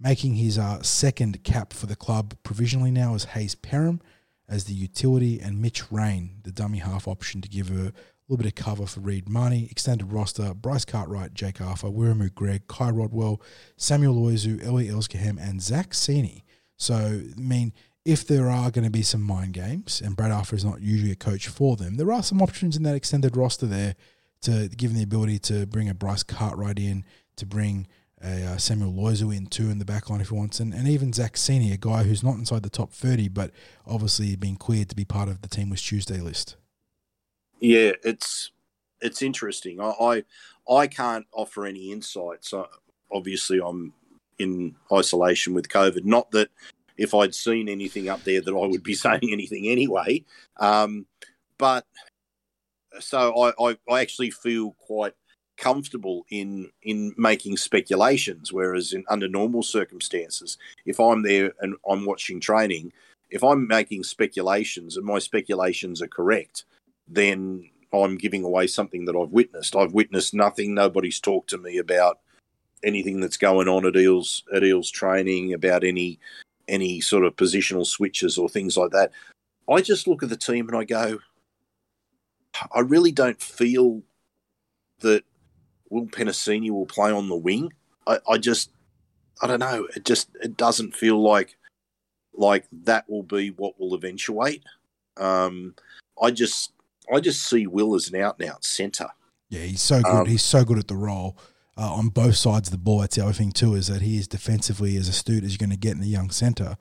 Making his uh, second cap for the club provisionally now is Hayze Perham as the utility and Mitch Rein, the dummy half option to give a little bit of cover for Reed Mahoney. Extended roster, Bryce Cartwright, Jake Arthur, Wiremu Greig, Kai Rodwell, Samuel Loizou, Elie El-Zakhem, and Zach Sini. So, I mean, if there are going to be some mind games, and Brad Arthur is not usually a coach for them, there are some options in that extended roster there to give him the ability to bring a Bryce Cartwright in, to bring a uh, Samuel Loizou in too in the back line if he wants, and, and even Zach Sini, a guy who's not inside the top 30, but obviously being cleared to be part of the Team West Tuesday list. Yeah, it's it's interesting. I I, I can't offer any insights. Obviously, I'm in isolation with COVID. Not that if I'd seen anything up there that I would be saying anything anyway. Um, but so I, I, I actually feel quite comfortable in in making speculations. Whereas in under normal circumstances, if I'm there and I'm watching training, if I'm making speculations and my speculations are correct, then I'm giving away something that I've witnessed. I've witnessed nothing. Nobody's talked to me about anything that's going on at Eels at Eels training about any any sort of positional switches or things like that. I just look at the team and I go, I really don't feel that Will Penisini will play on the wing. I, I just I don't know. It just it doesn't feel like like that will be what will eventuate. Um, I just I just see Will as an out and out centre. Yeah, he's so good. Um, he's so good at the role uh, on both sides of the ball. That's the other thing too is that he is defensively as astute as you're going to get in the young centre,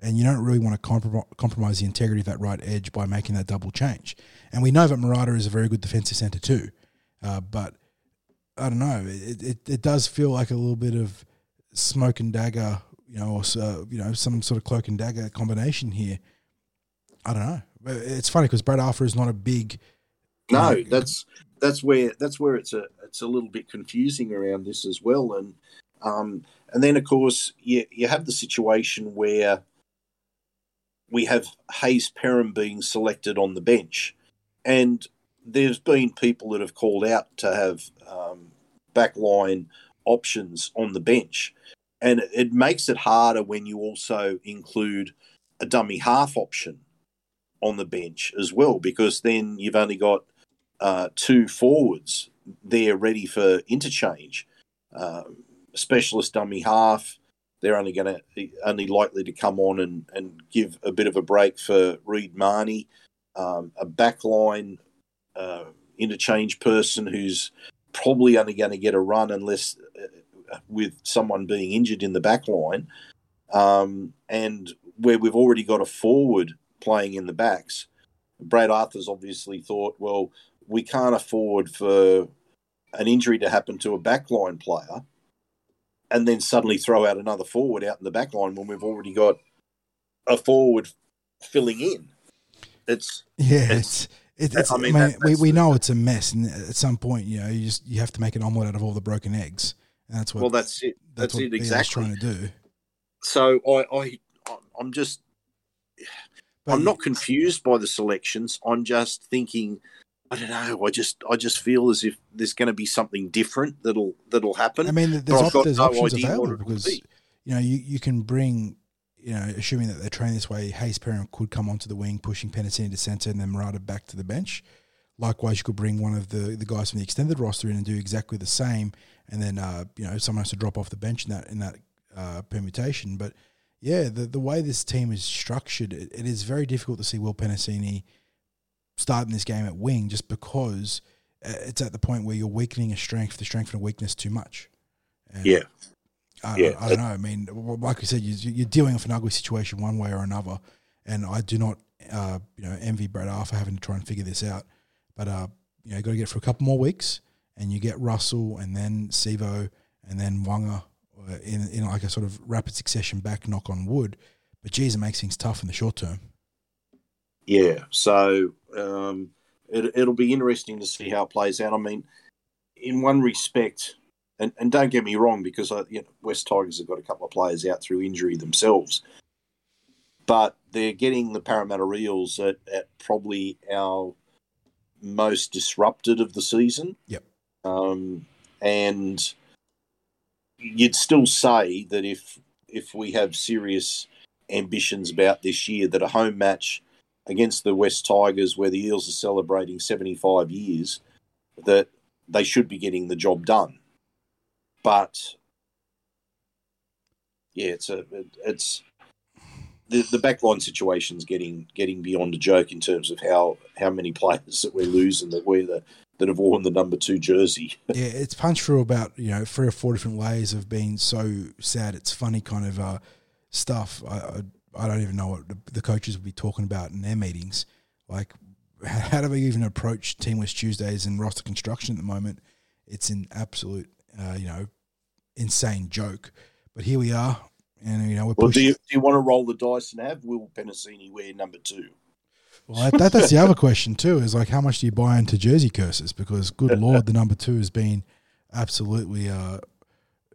and you don't really want to comprom- compromise the integrity of that right edge by making that double change. And we know that Marata is a very good defensive centre too, uh, but I don't know. It, it it does feel like a little bit of smoke and dagger, you know, or uh, you know, some sort of cloak and dagger combination here. I don't know. It's funny because Brad Arthur is not a big. you No, know, that's that's where that's where it's a it's a little bit confusing around this as well, and um, and then of course you you have the situation where we have Hayze Perham being selected on the bench, and there's been people that have called out to have um, backline options on the bench, and it, it makes it harder when you also include a dummy half option on the bench as well, because then you've only got uh, two forwards there ready for interchange. Um, specialist dummy half, they're only going to only likely to come on and, and give a bit of a break for Reed Mahoney, um, a backline uh, interchange person who's probably only going to get a run unless uh, with someone being injured in the back line. Um, and where we've already got a forward playing in the backs, Brad Arthur's obviously thought, well, we can't afford for an injury to happen to a backline player and then suddenly throw out another forward out in the backline when we've already got a forward filling in. It's Yeah, It's- it's, it, it's I I mean, mean, that- we, we know it's a mess, and at some point, you know, you just you have to make an omelet out of all the broken eggs, and that's what well, that's it. That's, what it exactly. trying to do. So I, I, I'm just But I'm not confused by the selections. I'm just thinking, I don't know. I just I just feel as if there's going to be something different that'll that'll happen. I mean, there's, op- got there's no options available because be. you know you, you can bring you know assuming that they train this way, Hayze Perham could come onto the wing, pushing Penisini to centre, and then Marata back to the bench. Likewise, you could bring one of the, the guys from the extended roster in and do exactly the same, and then uh, you know someone has to drop off the bench in that in that uh, permutation. But yeah, the the way this team is structured, it, it is very difficult to see Will Penisini starting this game at wing just because uh, it's at the point where you're weakening a strength, the strength and a weakness too much. And Yeah. I, Yeah. I, I don't know. I mean, like I said, you, you're dealing with an ugly situation one way or another, and I do not, uh, you know, envy Brad Arthur having to try and figure this out. But uh, you know, you got to get it for a couple more weeks, and you get Russell, and then Sivo, and then Waqa uh, in in like a sort of rapid succession back. Knock on wood, but geez, it makes things tough in the short term. Yeah, so um, it, it'll be interesting to see how it plays out. I mean, in one respect, and, and don't get me wrong, because I, you know, West Tigers have got a couple of players out through injury themselves, but they're getting the Parramatta Eels at, at probably our most disrupted of the season. Yep. Um, and you'd still say that if if we have serious ambitions about this year, that a home match against the West Tigers, where the Eels are celebrating 75 years, that they should be getting the job done. But yeah, it's a it's the the backline situation's getting getting beyond a joke in terms of how how many players that we're losing that we're the that have worn the number two jersey. yeah, it's punched through about you know three or four different layers of being so sad. It's funny kind of uh, stuff. I, I I don't even know what the, coaches will be talking about in their meetings. Like, how do we even approach Team Teamless Tuesdays and roster construction at the moment? It's an absolute uh, you know insane joke. But here we are, and you know we're Well, do pushing. you, do you want to roll the dice and have Will Penisini wear number two? Well, that, that, that's the other question too. Is like, how much do you buy into jersey curses? Because good lord, the number two has been absolutely uh,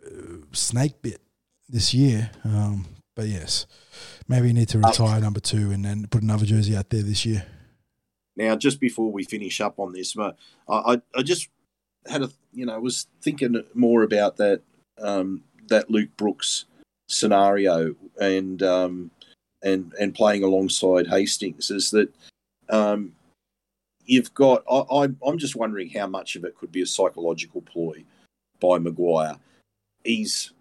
uh, snake bit this year. Um, but yes, maybe you need to retire number two and then put another jersey out there this year. Now, just before we finish up on this, I, I, I just had a, you know, was thinking more about that, um, that Luke Brooks scenario and, um, and, and playing alongside Hastings is that, um, you've got, I, I, I'm just wondering how much of it could be a psychological ploy by Maguire. He's,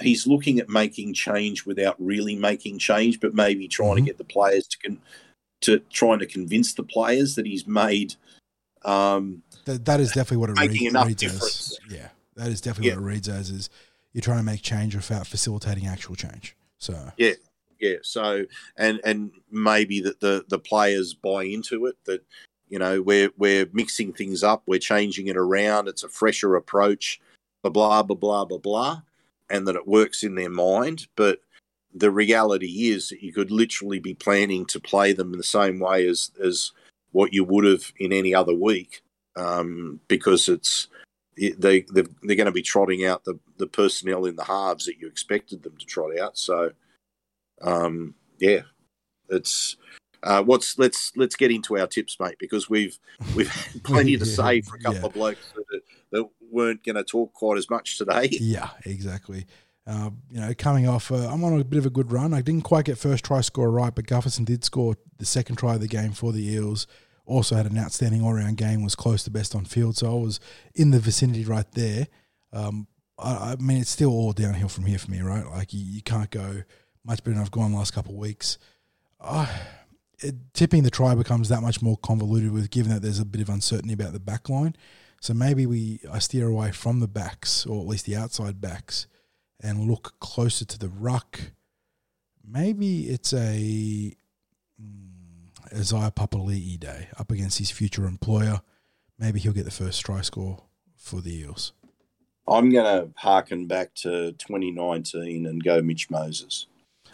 he's looking at making change without really making change, but maybe trying Mhm. to get the players to con- to trying to convince the players that he's made. Um, That, that is definitely what it Making reads, reads as. Yeah, that is definitely Yeah. what it reads as. Is you're trying to make change without facilitating actual change. So yeah, yeah. So and and maybe that the the players buy into it that you know we're we're mixing things up, we're changing it around. It's a fresher approach. Blah blah blah blah blah blah, and that it works in their mind. But the reality is that you could literally be planning to play them in the same way as as what you would have in any other week, um, because it's they they're, they're going to be trotting out the, the personnel in the halves that you expected them to trot out. So, um, yeah, it's uh, what's let's let's get into our tips, mate, because we've we've had plenty to say for a couple Yeah. of blokes that, that weren't going to talk quite as much today. Yeah, exactly. Uh, you know, coming off, uh, I'm on a bit of a good run. I didn't quite get first try score right, but Gutherson did score the second try of the game for the Eels. Also had an outstanding all round game, was close to best on field, so I was in the vicinity right there. Um, I, I mean, it's still all downhill from here for me, right? Like you, you can't go much better than I've gone last couple of weeks. Uh, it, tipping the try becomes that much more convoluted with given that there's a bit of uncertainty about the back line. So maybe we I steer away from the backs, or at least the outside backs, and look closer to the ruck. Maybe it's a mm, Isaiah Papali'i day up against his future employer. Maybe he'll get the first try score for the Eels. I'm going to harken back to 2019 and go Mitch Moses.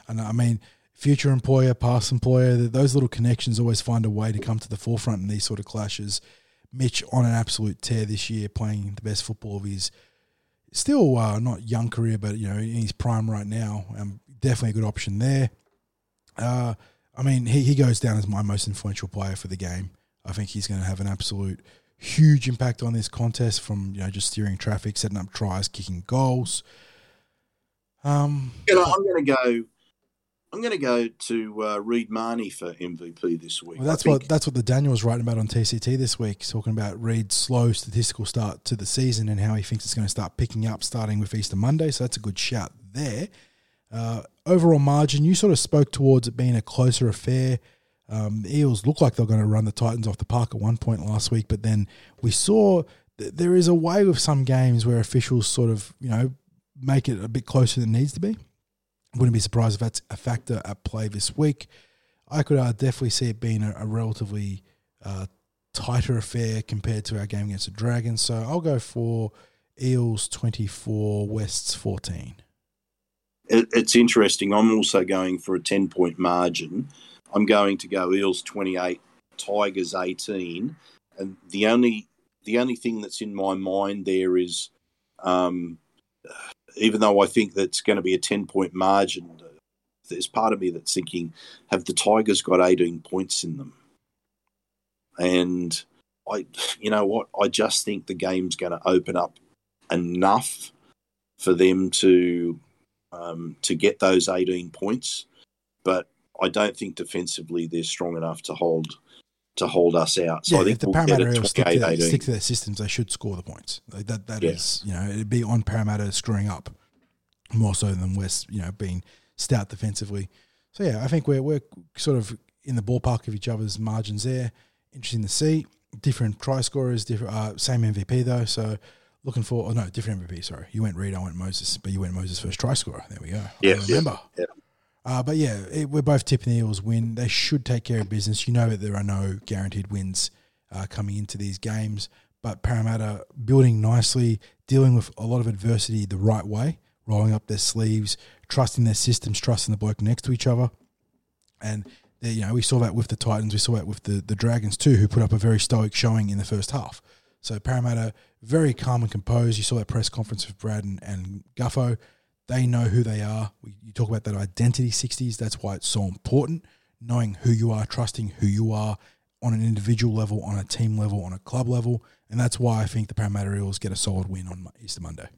And I mean, future employer, past employer, those little connections always find a way to come to the forefront in these sort of clashes. Mitch on an absolute tear this year, playing the best football of his still uh, not young career, but you know in his prime right now. Um, definitely a good option there. Uh, I mean, he, he goes down as my most influential player for the game. I think he's going to have an absolute huge impact on this contest from you know just steering traffic, setting up tries, kicking goals. Um, You know, I'm going to go. I'm going to go to uh, Reed Mahoney for MVP this week. Well, that's what that's what the Daniel was writing about on TCT this week, talking about Reed's slow statistical start to the season and how he thinks it's going to start picking up starting with Easter Monday. So that's a good shout there. Uh, overall margin, you sort of spoke towards it being a closer affair. Um, the Eels look like they're going to run the Titans off the park at one point last week, but then we saw th- there is a way with some games where officials sort of you know make it a bit closer than it needs to be. Wouldn't be surprised if that's a factor at play this week. I could uh, definitely see it being a, a relatively uh, tighter affair compared to our game against the Dragons. So I'll go for Eels 24, Wests 14. It, it's interesting. I'm also going for a 10 point margin. I'm going to go Eels 28, Tigers 18, and the only the only thing that's in my mind there is, um, even though I think that's going to be a 10 point margin, there's part of me that's thinking, have the Tigers got 18 points in them? And I, you know what, I just think the game's going to open up enough for them to um, to get those 18 points, but I don't think defensively they're strong enough to hold to hold us out. So yeah, I think if the we'll Parramatta stick to, their, stick to their systems, they should score the points. Like that that Yeah. is, you know, it'd be on Parramatta screwing up more so than West, you know, being stout defensively. So yeah, I think we're we're sort of in the ballpark of each other's margins there. Interesting to see. Different try scorers, different uh, same MVP though. So looking for oh no, different MVP. Sorry, you went Reed, I went Moses, but you went Moses first try scorer. There we go. Yeah, yeah, remember. yeah. Uh, but yeah, it, we're both tipping the Eels win. They should take care of business. You know that there are no guaranteed wins uh, coming into these games, but Parramatta building nicely, dealing with a lot of adversity the right way, rolling up their sleeves, trusting their systems, trusting the bloke next to each other, and they, you know we saw that with the Titans, we saw that with the the Dragons too, who put up a very stoic showing in the first half. So Parramatta very calm and composed. You saw that press conference with Brad and, and Guffo. They know who they are. We, you talk about that identity 60s. That's why it's so important. Knowing who you are, trusting who you are on an individual level, on a team level, on a club level. And that's why I think the Parramatta Eels get a solid win on Easter Monday.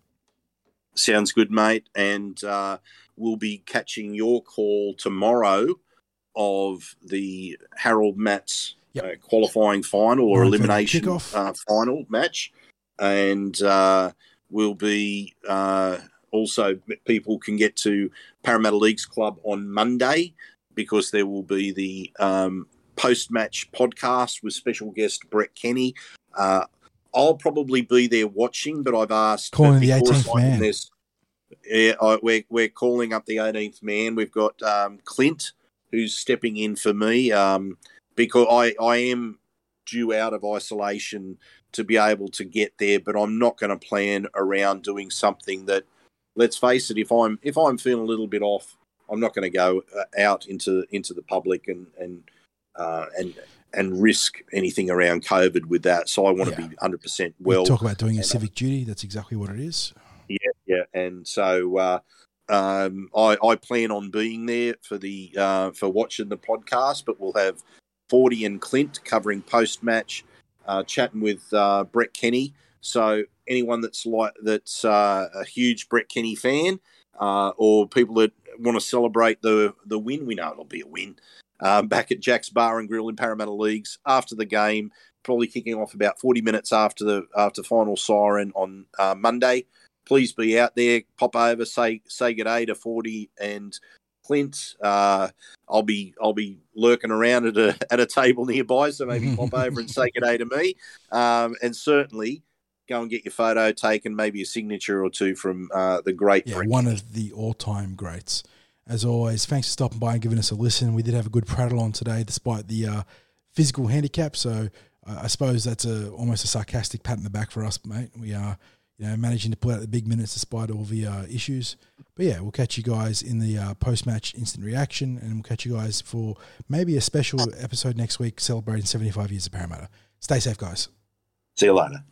Sounds good, mate. And uh, we'll be catching your call tomorrow of the Harold Matthews Yep. uh, qualifying final or 9:30 elimination uh, final match. And uh, we'll be uh, also, people can get to Parramatta Leagues Club on Monday because there will be the um, post match podcast with special guest Brett Kenny. Uh, I'll probably be there watching, but I've asked Calling the 18th I'm in man. yeah, I, we're we're calling up the 18th man. We've got um, Clint who's stepping in for me um, because I I am due out of isolation to be able to get there, but I'm not going to plan around doing something that, let's face it, if I'm if I'm feeling a little bit off I'm not going to go uh, out into into the public and and uh, and and risk anything around COVID with that. So I want Yeah. to be 100 percent We well. talk about doing your uh, civic duty. That's exactly what it is. Yeah, yeah, and so uh, um, I, I plan on being there for the uh, for watching the podcast, but we'll have Forty and Clint covering post match, uh, chatting with uh, Brett Kenny. So anyone that's like that's uh, a huge Brett Kenny fan, uh, or people that want to celebrate the the win, we know it'll be a win. Um, back at Jack's Bar and Grill in Parramatta Leagues after the game, probably kicking off about forty minutes after the after final siren on uh, Monday please be out there. Pop over, say say good day to Forty and Clint. Uh, I'll be I'll be lurking around at a at a table nearby, so maybe pop over and say good day to me. Um, and certainly go and get your photo taken, maybe a signature or two from uh, the great. Yeah, one of the all-time greats. As always, thanks for stopping by and giving us a listen. We did have a good prattle on today, despite the uh, physical handicap. So uh, I suppose that's a almost a sarcastic pat in the back for us, mate. We are, you know, managing to pull out the big minutes despite all the uh, issues. But yeah, we'll catch you guys in the uh, post-match instant reaction, and we'll catch you guys for maybe a special episode next week celebrating 75 years of Parramatta. Stay safe, guys. See you later.